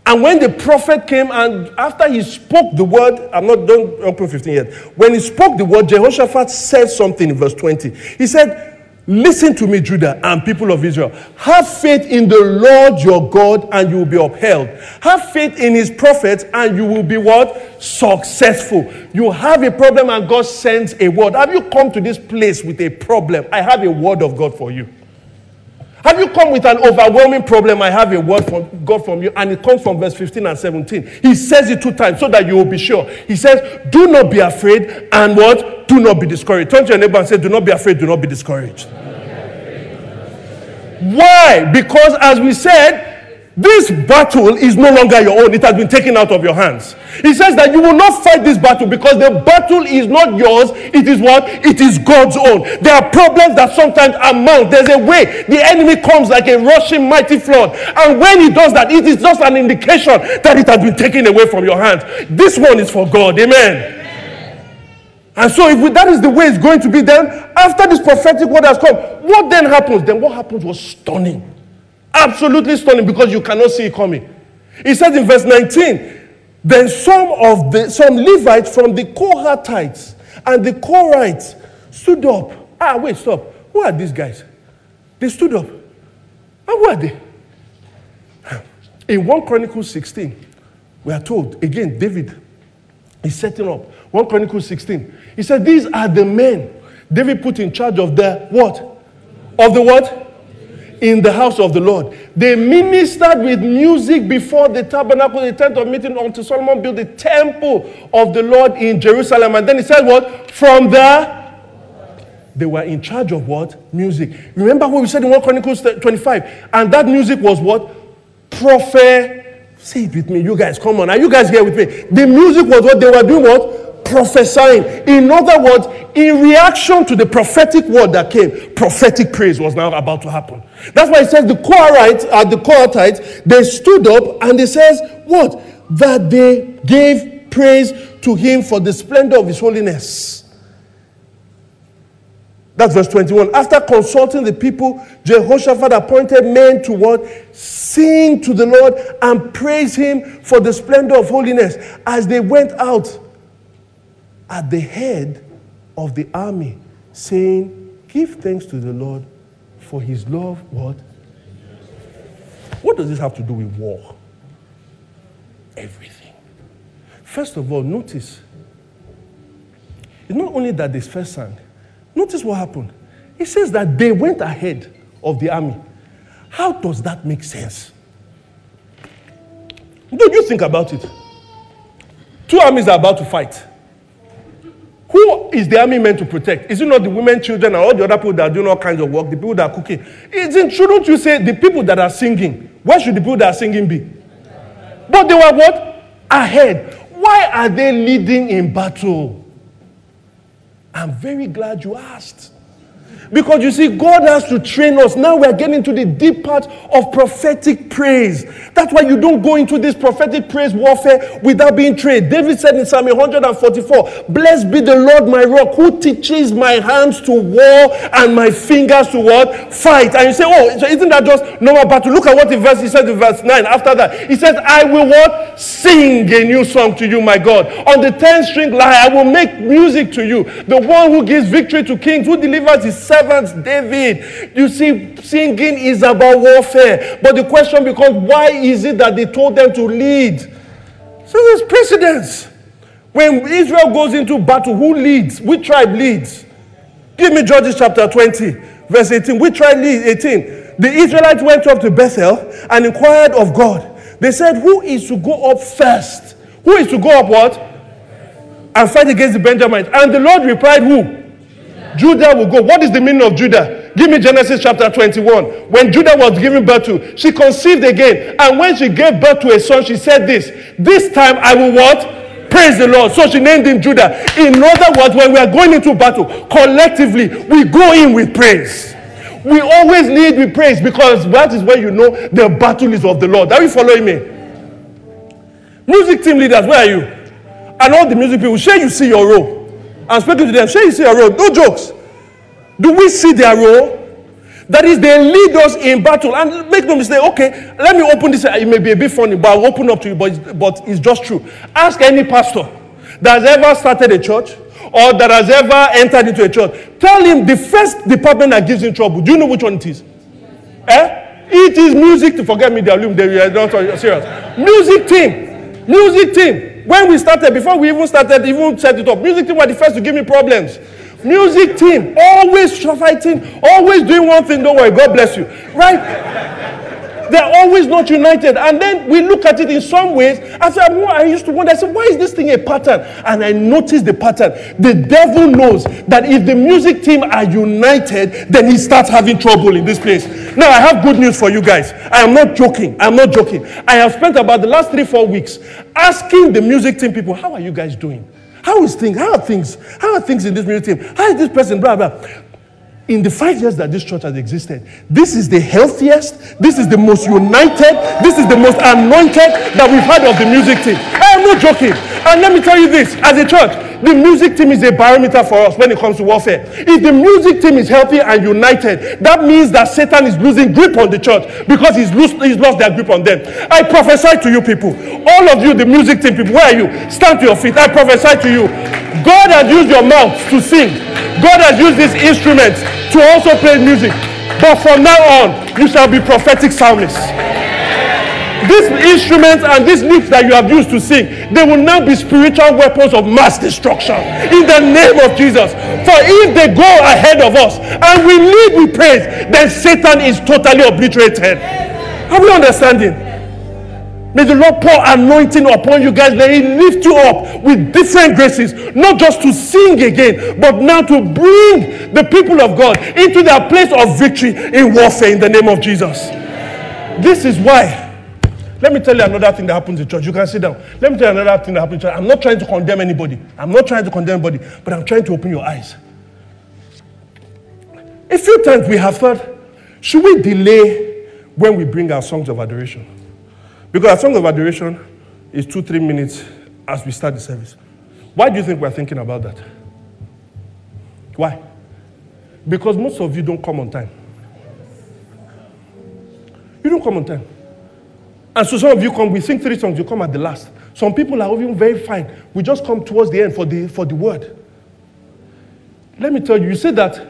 And when the prophet came and after he spoke the word, I'm not done open 15 yet. When he spoke the word, Jehoshaphat said something in verse 20. He said, Listen to me, Judah and people of Israel. Have faith in the Lord your God and you will be upheld. Have faith in his prophets and you will be what? Successful. You have a problem and God sends a word. Have you come to this place with a problem? I have a word of God for you. Have you come with an overwhelming problem? I have a word from God from you, and it comes from verse 15 and 17. He says it two times so that you will be sure. He says, Do not be afraid, and what? Do not be discouraged. Turn to your neighbor and say, Do not be afraid, do not be discouraged. Why? Because as we said, this battle is no longer your own. It has been taken out of your hands. He says that you will not fight this battle because the battle is not yours. It is what? It is God's own. There are problems that sometimes amount. There's a way the enemy comes like a rushing mighty flood. And when he does that, it is just an indication that it has been taken away from your hands. This one is for God. Amen. And so, if that is the way it's going to be, then after this prophetic word has come, what then happens? Then what happens was stunning. Absolutely stunning because you cannot see it coming. He says in verse 19, then some of the some Levites from the Kohathites and the Korites stood up. Ah, wait, stop. Who are these guys? They stood up. And who are they? In 1 Chronicles 16, we are told, again, David is setting up. 1 Chronicles 16. He said, These are the men David put in charge of the what? Of the what? In the house of the Lord. They ministered with music before the tabernacle, the tent of meeting, until Solomon built the temple of the Lord in Jerusalem. And then he said, What? From there, they were in charge of what? Music. Remember what we said in 1 Chronicles 25? And that music was what? Prophet. Say it with me, you guys. Come on. Are you guys here with me? The music was what? They were doing what? Prophesying. In other words, in reaction to the prophetic word that came, prophetic praise was now about to happen. That's why it says the Korahites, uh, the Kohathites, they stood up and it says, what? That they gave praise to him for the splendor of his holiness. That's verse 21. After consulting the people, Jehoshaphat appointed men to what? Sing to the Lord and praise him for the splendor of holiness as they went out at the head of the army, saying, Give thanks to the Lord for his love. What? What does this have to do with war? Everything. First of all, notice it's not only that they first sang, notice what happened. It says that they went ahead of the army. How does that make sense? Don't you think about it? Two armies are about to fight. Is the army meant to protect? Is it not the women, children, and all the other people that are doing all kinds of work, the people that are cooking? Isn't, shouldn't you say the people that are singing? Where should the people that are singing be? But they were what? Ahead. Why are they leading in battle? I'm very glad you asked. Because you see, God has to train us. Now we're getting to the deep part of prophetic praise. That's why you don't go into this prophetic praise warfare without being trained. David said in Psalm 144, Blessed be the Lord my rock, who teaches my hands to war and my fingers to what? Fight. And you say, Oh, so isn't that just normal battle? Look at what the verse he said in verse 9. After that, he says, I will what? Sing a new song to you, my God. On the 10 string lyre, I will make music to you. The one who gives victory to kings, who delivers his servants David. You see, singing is about warfare. But the question becomes why is it that they told them to lead? So there's precedence. When Israel goes into battle, who leads? Which tribe leads? Give me Judges chapter 20, verse 18. Which tribe leads? 18. The Israelites went up to Bethel and inquired of God. They said, Who is to go up first? Who is to go up what? And fight against the Benjamites. And the Lord replied, Who? Judah will go. What is the meaning of Judah? Give me Genesis chapter 21. When Judah was giving birth to, she conceived again. And when she gave birth to a son, she said this This time I will what? Praise the Lord. So she named him Judah. In other words, when we are going into battle, collectively, we go in with praise. We always lead with praise because that is where you know the battle is of the Lord. Are you following me? Music team leaders, where are you? And all the music people, share you see your role. I'm speaking to them. Share you see your role. No jokes. Do we see their role? That is, they lead us in battle. And make no mistake, okay, let me open this. It may be a bit funny, but I'll open up to you, but, but it's just true. Ask any pastor that has ever started a church or that has ever entered into a church. Tell him the first department that gives him trouble. Do you know which one it is? Eh? It is music to forget me, they are they are not serious. Music team. Music team. When we started, before we even started, even set it up, music team were the first to give me problems. Music team, always fighting, always doing one thing. Don't worry, God bless you. Right? They're always not united. And then we look at it in some ways. I said, I used to wonder, I said, why is this thing a pattern? And I noticed the pattern. The devil knows that if the music team are united, then he starts having trouble in this place. Now, I have good news for you guys. I am not joking. I am not joking. I have spent about the last three, four weeks asking the music team people, how are you guys doing? How is things? How are things? How are things in this music team? How is this person? Blah blah. In the five years that this church has existed, this is the healthiest, this is the most united, this is the most anointed that we've had of the music team. I am not joking. And let me tell you this as a church, the music team is a barometer for us when it comes to warfare. If the music team is healthy and united, that means that Satan is losing grip on the church because he's, lost, he's lost their grip on them. I prophesy to you people, all of you, the music team people, where are you? Stand to your feet. I prophesy to you. God has used your mouth to sing. God has used these instruments to also play music. But from now on, you shall be prophetic psalmists. These instruments and these lips that you have used to sing, they will now be spiritual weapons of mass destruction in the name of Jesus. For if they go ahead of us and we lead with praise, then Satan is totally obliterated. Are we understanding? May the Lord pour anointing upon you guys. May He lift you up with different graces, not just to sing again, but now to bring the people of God into their place of victory in warfare in the name of Jesus. This is why. Let me tell you another thing that happens in church. You can sit down. Let me tell you another thing that happens in church. I'm not trying to condemn anybody. I'm not trying to condemn anybody, but I'm trying to open your eyes. A few times we have thought, should we delay when we bring our songs of adoration? Because our song of adoration is two, three minutes as we start the service. Why do you think we're thinking about that? Why? Because most of you don't come on time. You don't come on time. And so some of you come, we sing three songs, you come at the last. Some people are even very fine. We just come towards the end for the, for the word. Let me tell you, you said that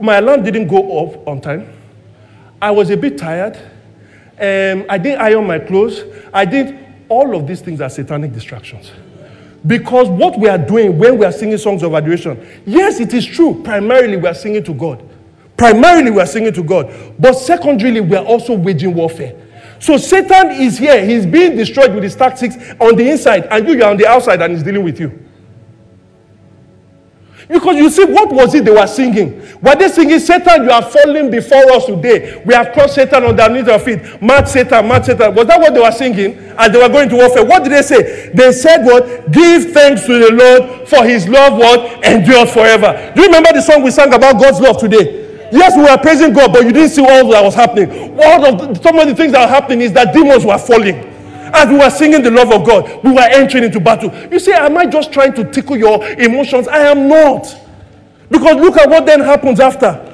my alarm didn't go off on time. I was a bit tired. Um, I didn't iron my clothes. I did all of these things are satanic distractions. Because what we are doing when we are singing songs of adoration, yes, it is true. Primarily, we are singing to God. Primarily, we are singing to God. But secondarily, we are also waging warfare. So Satan is here. He's being destroyed with his tactics on the inside, and you are on the outside, and he's dealing with you. Because you see, what was it they were singing? Were they singing, Satan, you are falling before us today? We have crossed Satan underneath our feet. March Satan, march Satan. Was that what they were singing as they were going to warfare? What did they say? They said, What? Give thanks to the Lord for his love, what? Endures forever. Do you remember the song we sang about God's love today? Yes, we were praising God, but you didn't see all that was happening. Of the, some of the things that were happening is that demons were falling. As we were singing the love of God, we were entering into battle. You say, Am I just trying to tickle your emotions? I am not. Because look at what then happens after.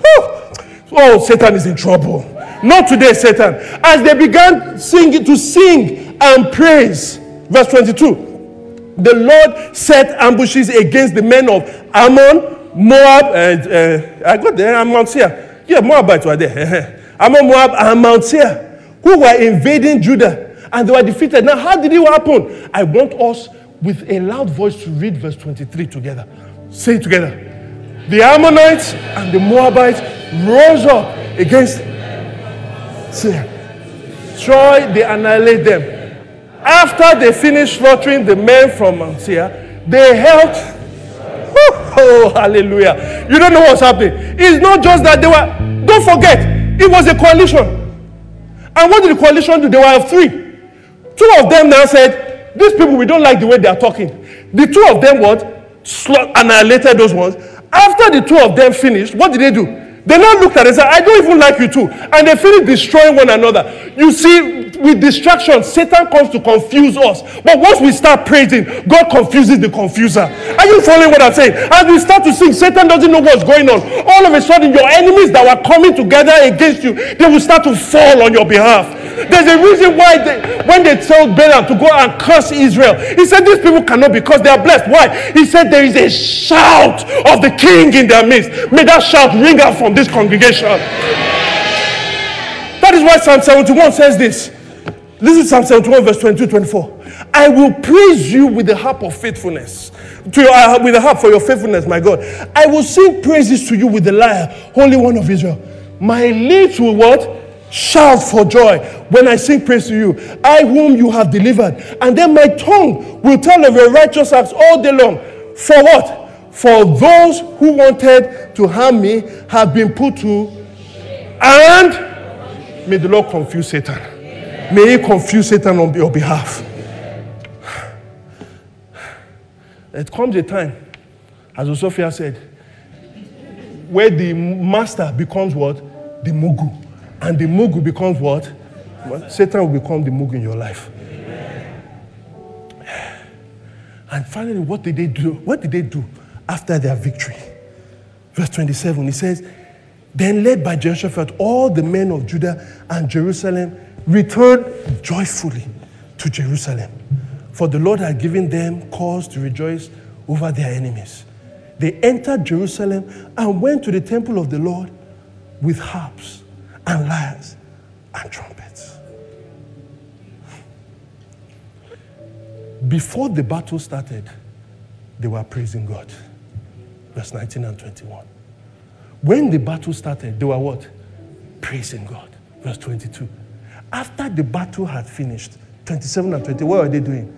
Oh Satan is in trouble. Not today, Satan. As they began singing to sing and praise, verse 22, the Lord set ambushes against the men of Ammon, Moab, and uh, I got there, and Mount Seir. Yeah, Moabites were there. [LAUGHS] Ammon, Moab, and Mount Seir, who were invading Judah and they were defeated. Now, how did it happen? I want us with a loud voice to read verse 23 together. Say it together. The Ammonites and the Moabites rose up against Seir. Troy, they annihilate them. After they finished slaughtering the men from Mount Seir, they helped. [LAUGHS] Oh, hallelujah. You don't know what's happening. It's not just that they were, don't forget, it was a coalition. And what did the coalition do? They were three. Two of them now said, These people, we don't like the way they are talking. The two of them what? Annihilated those ones. After the two of them finished, what did they do? They now looked at it and said, I don't even like you too. And they finished destroying one another. You see, with distraction, Satan comes to confuse us. But once we start praising, God confuses the confuser. Are you following what I'm saying? As we start to sing, Satan doesn't know what's going on. All of a sudden, your enemies that were coming together against you, they will start to fall on your behalf. There's a reason why they, when they told Balaam to go and curse Israel, he said, These people cannot because they are blessed. Why? He said, There is a shout of the king in their midst. May that shout ring out from this congregation. That is why Psalm 71 says this. This is Psalm 71, verse 22 24. I will praise you with the harp of faithfulness. To your, uh, with the harp for your faithfulness, my God. I will sing praises to you with the lyre, Holy One of Israel. My lips will what? Shout for joy when I sing praise to you. I whom you have delivered. And then my tongue will tell of your righteous acts all day long. For what? For those who wanted to harm me have been put to. And may the Lord confuse Satan. May he confuse Satan on your behalf. It comes a time, as Sophia said, where the master becomes what? The mugu. And the mugu becomes what? Satan will become the mugu in your life. And finally, what did they do? What did they do after their victory? Verse 27, he says, Then led by Jehoshaphat, all the men of Judah and Jerusalem returned joyfully to Jerusalem. For the Lord had given them cause to rejoice over their enemies. They entered Jerusalem and went to the temple of the Lord with harps and lyres and trumpets. Before the battle started, they were praising God. Verse 19 and 21. When the battle started, they were what? Praising God. Verse 22. After the battle had finished, 27 and 20, what are they doing?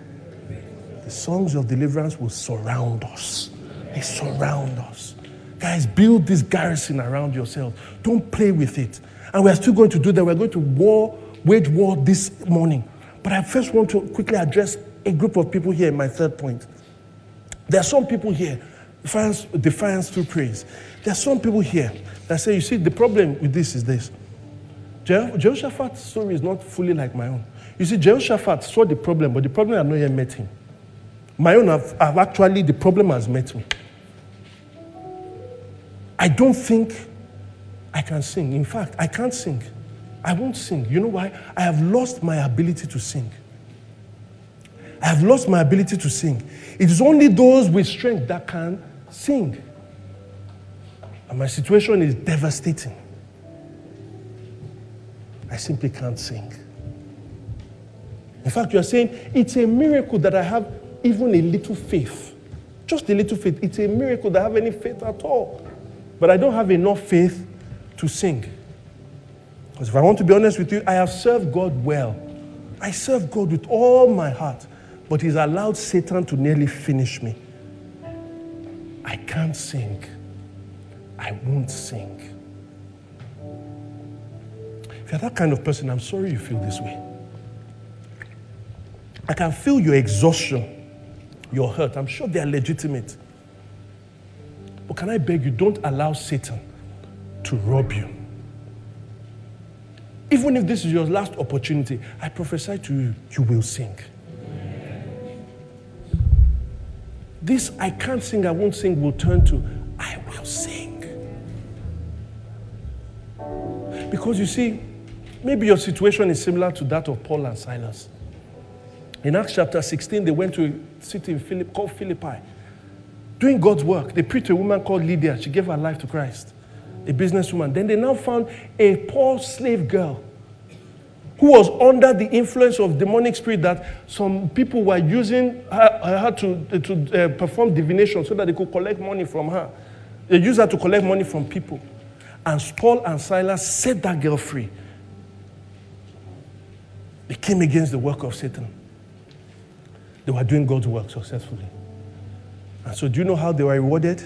The songs of deliverance will surround us. They surround us. Guys, build this garrison around yourself. Don't play with it. And we are still going to do that. We're going to war, wage war this morning. But I first want to quickly address a group of people here in my third point. There are some people here, defiance, defiance through praise. There are some people here that say, you see, the problem with this is this. Je- Jehoshaphat's story is not fully like my own. You see, Jehoshaphat saw the problem, but the problem had not yet met him. My own have, have actually, the problem has met me. I don't think I can sing. In fact, I can't sing. I won't sing. You know why? I have lost my ability to sing. I have lost my ability to sing. It is only those with strength that can sing. And my situation is devastating. I simply can't sing. In fact, you are saying it's a miracle that I have even a little faith. Just a little faith. It's a miracle that I have any faith at all. But I don't have enough faith to sing. Because if I want to be honest with you, I have served God well. I serve God with all my heart. But He's allowed Satan to nearly finish me. I can't sing. I won't sing. If you're that kind of person, I'm sorry you feel this way. I can feel your exhaustion, your hurt. I'm sure they are legitimate. But can I beg you, don't allow Satan to rob you. Even if this is your last opportunity, I prophesy to you, you will sing. This I can't sing, I won't sing will turn to I will sing. Because you see, maybe your situation is similar to that of Paul and Silas. In Acts chapter 16, they went to a city called Philippi, doing God's work. They preached to a woman called Lydia. She gave her life to Christ, a businesswoman. Then they now found a poor slave girl who was under the influence of demonic spirit that some people were using her, her to, to uh, perform divination so that they could collect money from her. They used her to collect money from people. And Paul and Silas set that girl free. They came against the work of Satan. They were doing God's work successfully. And so, do you know how they were rewarded?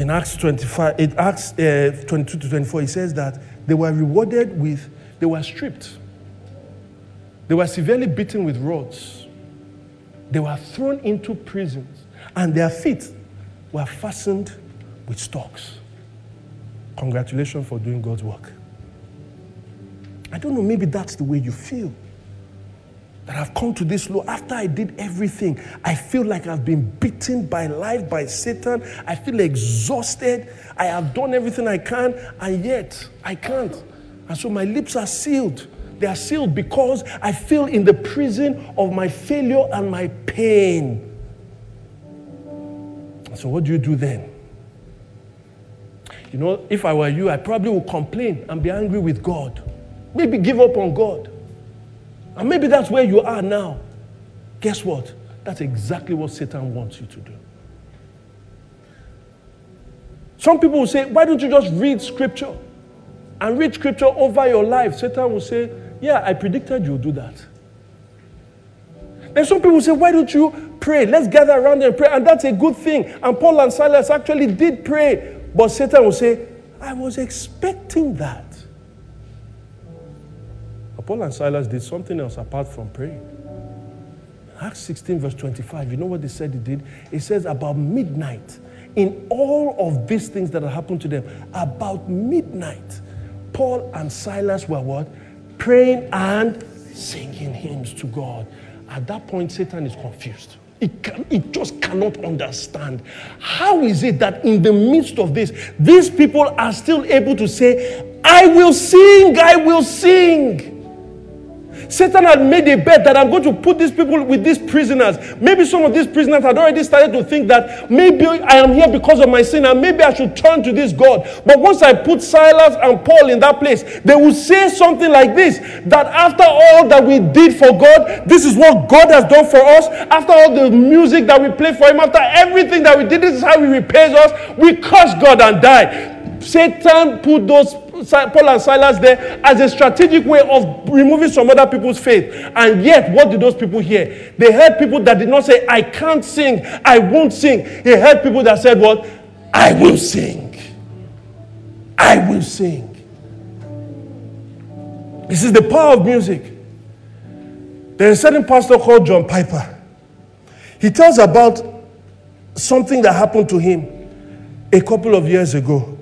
In Acts 25, in Acts uh, 22 to 24, he says that they were rewarded with, they were stripped. They were severely beaten with rods. They were thrown into prisons, and their feet were fastened with stocks. Congratulations for doing God's work. I don't know, maybe that's the way you feel. That I've come to this low after I did everything. I feel like I've been beaten by life, by Satan. I feel exhausted. I have done everything I can, and yet I can't. And so my lips are sealed. They are sealed because I feel in the prison of my failure and my pain. So, what do you do then? You know, if I were you, I probably would complain and be angry with God. Maybe give up on God. And maybe that's where you are now. Guess what? That's exactly what Satan wants you to do. Some people will say, Why don't you just read scripture? And read scripture over your life. Satan will say, Yeah, I predicted you'll do that. Then some people will say, Why don't you pray? Let's gather around and pray. And that's a good thing. And Paul and Silas actually did pray. But Satan will say, I was expecting that. Paul and Silas did something else apart from praying. Acts 16, verse 25, you know what they said they did? It says, About midnight, in all of these things that had happened to them, about midnight, Paul and Silas were what? Praying and singing hymns to God. At that point, Satan is confused. It, can, it just cannot understand. How is it that in the midst of this, these people are still able to say, I will sing, I will sing. Satan had made a bet that I'm going to put these people with these prisoners. Maybe some of these prisoners had already started to think that maybe I am here because of my sin and maybe I should turn to this God. But once I put Silas and Paul in that place, they will say something like this that after all that we did for God, this is what God has done for us. After all the music that we played for Him, after everything that we did, this is how He repays us. We curse God and die. Satan put those Paul and Silas there as a strategic way of removing some other people's faith. And yet, what did those people hear? They heard people that did not say, I can't sing, I won't sing. They heard people that said, What? I will sing. I will sing. This is the power of music. There's a certain pastor called John Piper. He tells about something that happened to him a couple of years ago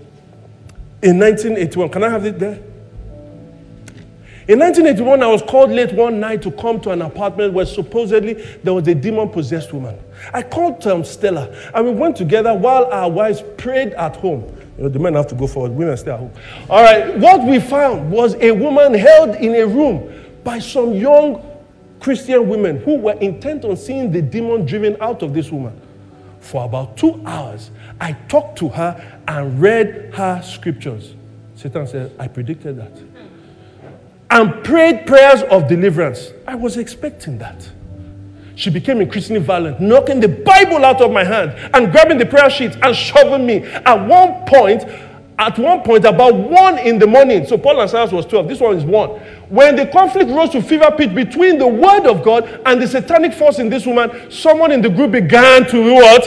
in 1981. Can I have it there? In 1981, I was called late one night to come to an apartment where supposedly there was a demon possessed woman. I called um, Steller and we went together while our wives prayed at home You know, the men have to go forward, women stay at home. All right, what we found was a woman held in a room by some young Christian women who were intent on seeing the demon driven out of this woman. For about two hours, I talked to her and read her scriptures. Satan said, I predicted that. And prayed prayers of deliverance. I was expecting that. She became increasingly violent, knocking the Bible out of my hand and grabbing the prayer sheets and shoving me. At one point, at one point, about one in the morning, so Paul and Silas was 12, this one is one. When the conflict rose to fever pitch between the word of God and the satanic force in this woman, someone in the group began to what?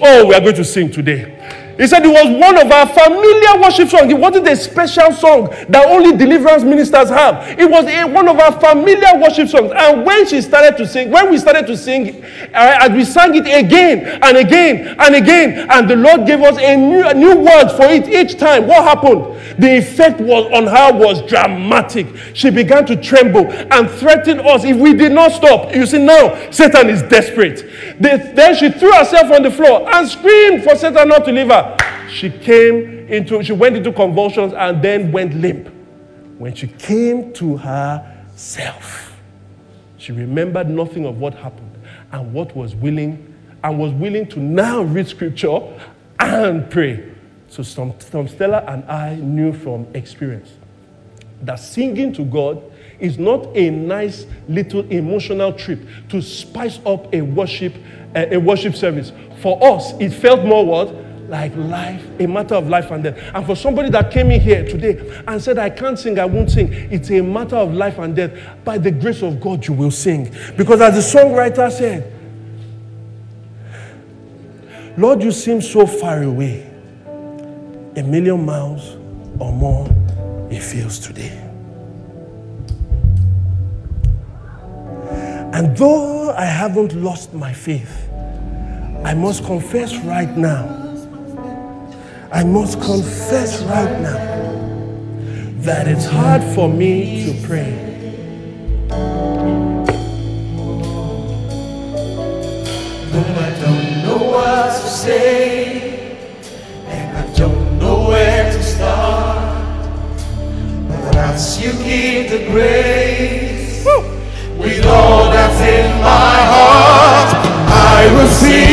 Oh, we are going to sing today. He said it was one of our familiar worship songs. It wasn't a special song that only deliverance ministers have. It was a, one of our familiar worship songs. And when she started to sing, when we started to sing, uh, as we sang it again and again and again, and the Lord gave us a new, a new word for it each time, what happened? The effect was on her was dramatic. She began to tremble and threaten us if we did not stop. You see, now Satan is desperate. then she threw herself on the floor and screamed for Satan not to leave her. She came into, she went into convulsions and then went limp. When she came to herself, she remembered nothing of what happened and what was willing, and was willing to now read scripture and pray. So some, some Steller and I knew from experience that singing to God is not a nice little emotional trip to spice up a worship, a, a worship service. For us, it felt more what? Like life, a matter of life and death. And for somebody that came in here today and said, I can't sing, I won't sing, it's a matter of life and death. By the grace of God, you will sing. Because as the songwriter said, Lord, you seem so far away. A million miles or more, it feels today. And though I haven't lost my faith, I must confess right now I must confess right now that it's hard for me to pray. Though I don't know what to say, and I don't know where to start, but as you give the grace, with all that's in my heart, I will sing.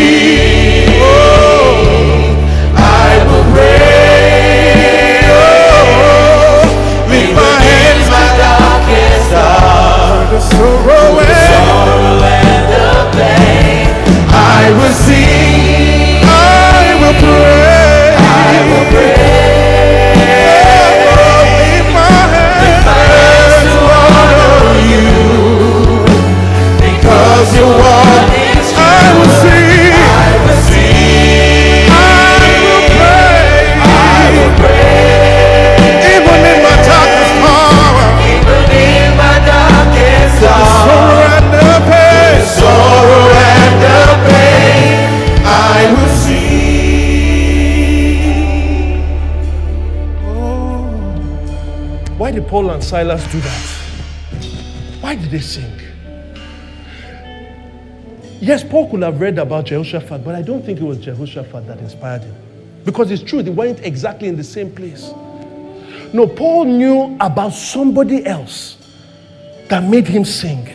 Paul and Silas do that? Why did they sing? Yes, Paul could have read about Jehoshaphat, but I don't think it was Jehoshaphat that inspired him. Because it's true, they weren't exactly in the same place. No, Paul knew about somebody else that made him sing.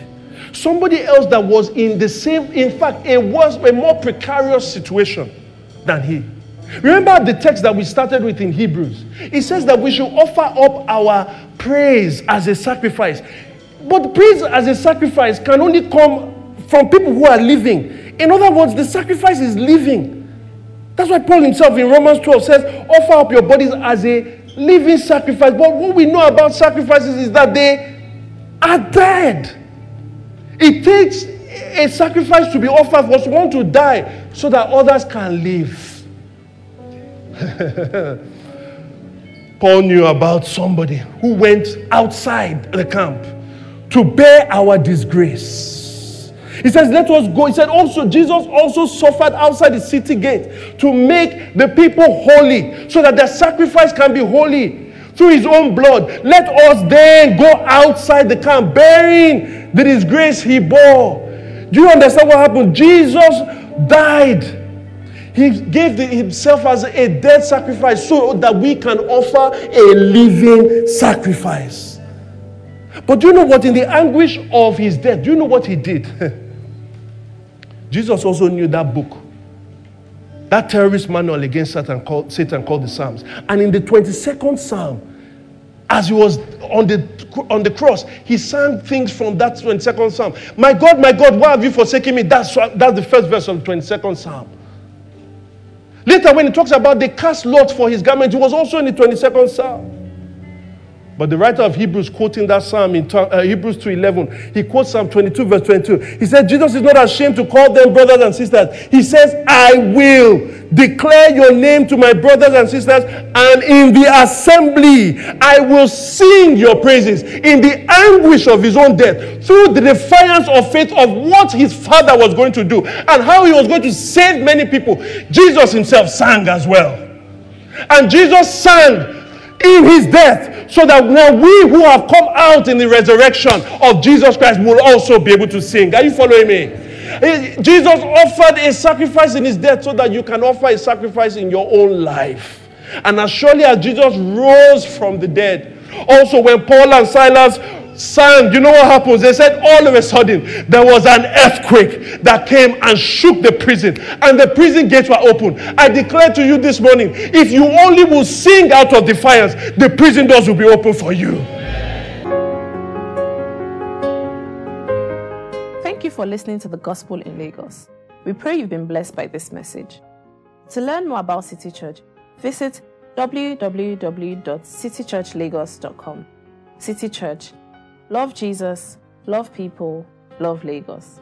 Somebody else that was in the same, in fact, it was a more precarious situation than he. Remember the text that we started with in Hebrews? It says that we should offer up our praise as a sacrifice. But praise as a sacrifice can only come from people who are living. In other words, the sacrifice is living. That's why Paul himself in Romans 12 says, offer up your bodies as a living sacrifice. But what we know about sacrifices is that they are dead. It takes a sacrifice to be offered for someone to die so that others can live. [LAUGHS] Paul knew about somebody who went outside the camp to bear our disgrace. He says, Let us go. He said, Also, Jesus also suffered outside the city gate to make the people holy so that their sacrifice can be holy through his own blood. Let us then go outside the camp bearing the disgrace he bore. Do you understand what happened? Jesus died. He gave the, himself as a dead sacrifice so that we can offer a living sacrifice. But do you know what? In the anguish of his death, do you know what he did? [LAUGHS] Jesus also knew that book, that terrorist manual against Satan called, Satan called the Psalms. And in the 22nd Psalm, as he was on the, on the cross, he sang things from that 22nd Psalm. My God, my God, why have you forsaken me? That's, that's the first verse of the 22nd Psalm. Later, when he talks about the cast lot for his garment, he was also in the 22nd Psalm. But the writer of Hebrews, quoting that psalm in uh, Hebrews 2.11, he quotes Psalm 22, verse 22. He said, Jesus is not ashamed to call them brothers and sisters. He says, I will declare your name to my brothers and sisters, and in the assembly I will sing your praises. In the anguish of his own death, through the defiance of faith of what his father was going to do, and how he was going to save many people, Jesus himself sang as well. And Jesus sang in his death, so that now we who have come out in the resurrection of Jesus Christ will also be able to sing. Are you following me? Eh, Jesus offered a sacrifice in his death so that you can offer a sacrifice in your own life. And as surely as Jesus rose from the dead, also when Paul and Silas sang, you know what happens? They said all of a sudden there was an earthquake that came and shook the prison, and the prison gates were open. I declare to you this morning if you only will sing out of defiance, the prison doors will be open for you. Thank you for listening to the Gospel in Lagos. We pray you've been blessed by this message. To learn more about City Church, visit www.citychurchlagos.com. City Church Love Jesus, love people, love Lagos.